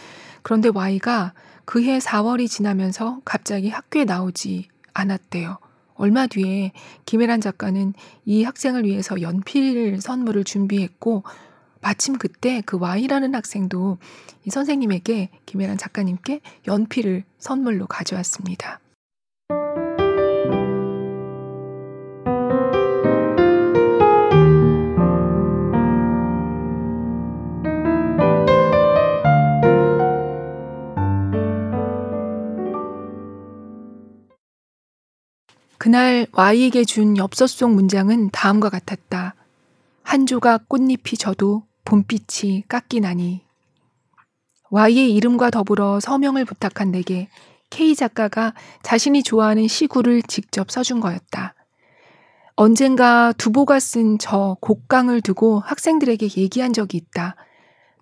그런데 Y가 그해 4월이 지나면서 갑자기 학교에 나오지 않았대요. 얼마 뒤에 김혜란 작가는 이 학생을 위해서 연필 선물을 준비했고 마침 그때 그 Y라는 학생도 이 선생님에게 김혜란 작가님께 연필을 선물로 가져왔습니다. 그날 Y에게 준 엽서 속 문장은 다음과 같았다. 한 조각 꽃잎이 져도 봄빛이 깎이나니. Y의 이름과 더불어 서명을 부탁한 내게 K 작가가 자신이 좋아하는 시구를 직접 써준 거였다. 언젠가 두보가 쓴 저 곡강을 두고 학생들에게 얘기한 적이 있다.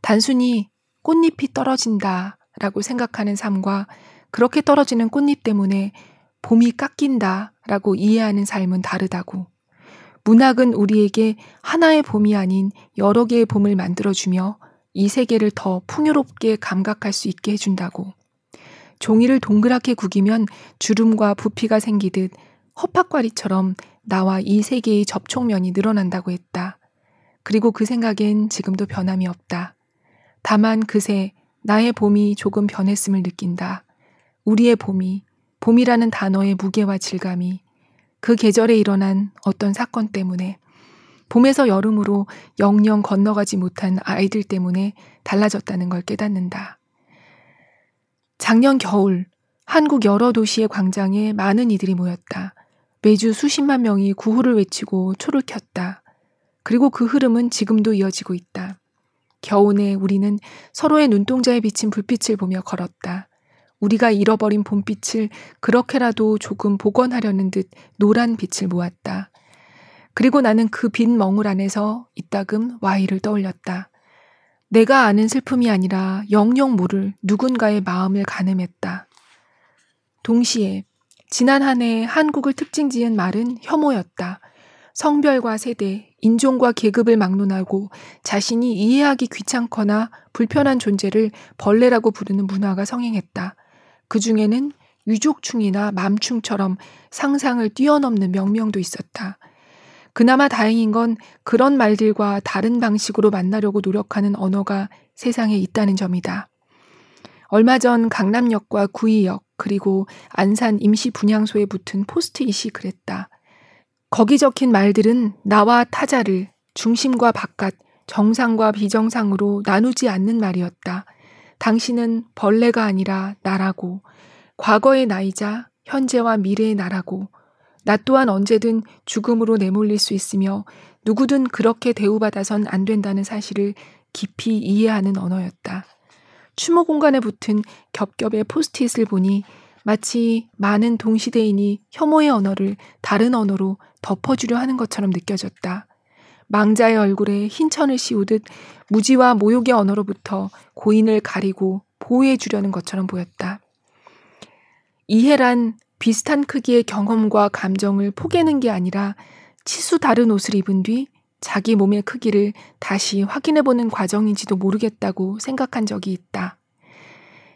단순히 꽃잎이 떨어진다 라고 생각하는 삶과 그렇게 떨어지는 꽃잎 때문에 봄이 깎인다 라고 이해하는 삶은 다르다고. 문학은 우리에게 하나의 봄이 아닌 여러 개의 봄을 만들어주며 이 세계를 더 풍요롭게 감각할 수 있게 해준다고. 종이를 동그랗게 구기면 주름과 부피가 생기듯 허팝과리처럼 나와 이 세계의 접촉면이 늘어난다고 했다. 그리고 그 생각엔 지금도 변함이 없다. 다만 그새 나의 봄이 조금 변했음을 느낀다. 우리의 봄이, 봄이라는 단어의 무게와 질감이 그 계절에 일어난 어떤 사건 때문에 봄에서 여름으로 영영 건너가지 못한 아이들 때문에 달라졌다는 걸 깨닫는다. 작년 겨울 한국 여러 도시의 광장에 많은 이들이 모였다. 매주 수십만 명이 구호를 외치고 초를 켰다. 그리고 그 흐름은 지금도 이어지고 있다. 겨우내 우리는 서로의 눈동자에 비친 불빛을 보며 걸었다. 우리가 잃어버린 봄빛을 그렇게라도 조금 복원하려는 듯 노란 빛을 모았다. 그리고 나는 그 빈 멍울 안에서 이따금 와이를 떠올렸다. 내가 아는 슬픔이 아니라 영영 모를 누군가의 마음을 가늠했다. 동시에 지난 한 해 한국을 특징 지은 말은 혐오였다. 성별과 세대, 인종과 계급을 막론하고 자신이 이해하기 귀찮거나 불편한 존재를 벌레라고 부르는 문화가 성행했다. 그 중에는 유족충이나 맘충처럼 상상을 뛰어넘는 명명도 있었다. 그나마 다행인 건 그런 말들과 다른 방식으로 만나려고 노력하는 언어가 세상에 있다는 점이다. 얼마 전 강남역과 구의역 그리고 안산 임시 분향소에 붙은 포스트잇이 그랬다. 거기 적힌 말들은 나와 타자를 중심과 바깥, 정상과 비정상으로 나누지 않는 말이었다. 당신은 벌레가 아니라 나라고, 과거의 나이자 현재와 미래의 나라고, 나 또한 언제든 죽음으로 내몰릴 수 있으며 누구든 그렇게 대우받아선 안 된다는 사실을 깊이 이해하는 언어였다. 추모 공간에 붙은 겹겹의 포스트잇을 보니 마치 많은 동시대인이 혐오의 언어를 다른 언어로 덮어주려 하는 것처럼 느껴졌다. 망자의 얼굴에 흰 천을 씌우듯 무지와 모욕의 언어로부터 고인을 가리고 보호해 주려는 것처럼 보였다. 이해란 비슷한 크기의 경험과 감정을 포개는 게 아니라 치수 다른 옷을 입은 뒤 자기 몸의 크기를 다시 확인해 보는 과정인지도 모르겠다고 생각한 적이 있다.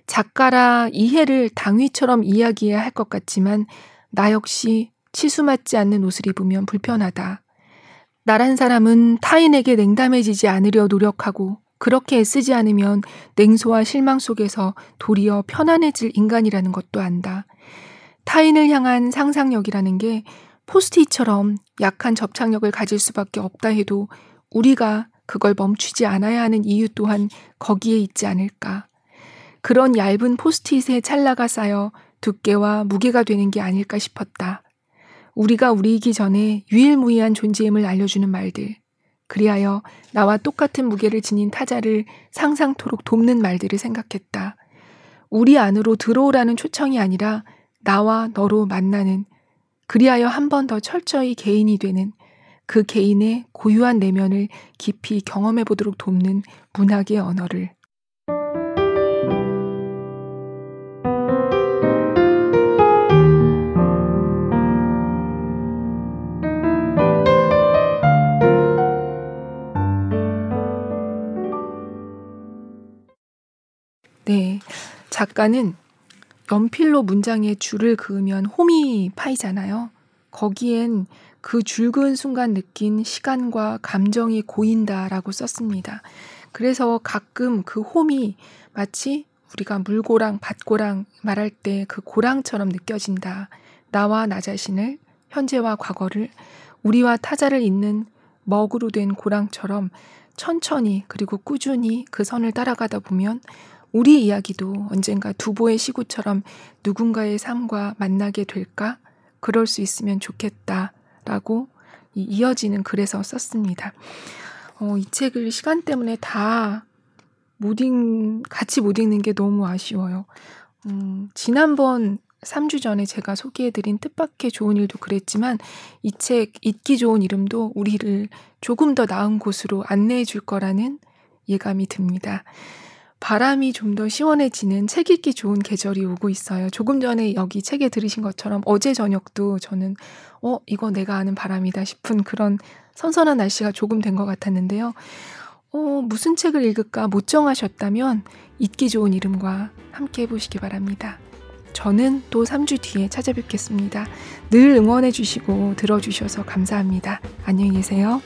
작가라 이해를 당위처럼 이야기해야 할 것 같지만 나 역시 치수 맞지 않는 옷을 입으면 불편하다. 나란 사람은 타인에게 냉담해지지 않으려 노력하고 그렇게 애쓰지 않으면 냉소와 실망 속에서 도리어 편안해질 인간이라는 것도 안다. 타인을 향한 상상력이라는 게 포스트잇처럼 약한 접착력을 가질 수밖에 없다 해도 우리가 그걸 멈추지 않아야 하는 이유 또한 거기에 있지 않을까. 그런 얇은 포스트잇에 찰나가 쌓여 두께와 무게가 되는 게 아닐까 싶었다. 우리가 우리이기 전에 유일무이한 존재임을 알려주는 말들. 그리하여 나와 똑같은 무게를 지닌 타자를 상상토록 돕는 말들을 생각했다. 우리 안으로 들어오라는 초청이 아니라 나와 너로 만나는, 그리하여 한 번 더 철저히 개인이 되는 그 개인의 고유한 내면을 깊이 경험해 보도록 돕는 문학의 언어를 네. 작가는 연필로 문장에 줄을 그으면 홈이 파이잖아요. 거기엔 그 줄그은 순간 느낀 시간과 감정이 고인다라고 썼습니다. 그래서 가끔 그 홈이 마치 우리가 물고랑 밭고랑 말할 때 그 고랑처럼 느껴진다. 나와 나 자신을, 현재와 과거를, 우리와 타자를 잇는 먹으로 된 고랑처럼 천천히 그리고 꾸준히 그 선을 따라가다 보면 우리 이야기도 언젠가 두보의 시구처럼 누군가의 삶과 만나게 될까? 그럴 수 있으면 좋겠다. 라고 이어지는 글에서 썼습니다. 어, 이 책을 시간 때문에 다 못 읽, 같이 못 읽는 게 너무 아쉬워요. 음, 지난번 3주 전에 제가 소개해드린 뜻밖의 좋은 일도 그랬지만 이책 잊기 좋은 이름도 우리를 조금 더 나은 곳으로 안내해 줄 거라는 예감이 듭니다. 바람이 좀 더 시원해지는 책 읽기 좋은 계절이 오고 있어요. 조금 전에 여기 책에 들으신 것처럼 어제 저녁도 저는 어, 이거 내가 아는 바람이다 싶은 그런 선선한 날씨가 조금 된 것 같았는데요. 어, 무슨 책을 읽을까 못 정하셨다면 잊기 좋은 이름과 함께 해보시기 바랍니다. 저는 또 3주 뒤에 찾아뵙겠습니다. 늘 응원해주시고 들어주셔서 감사합니다. 안녕히 계세요.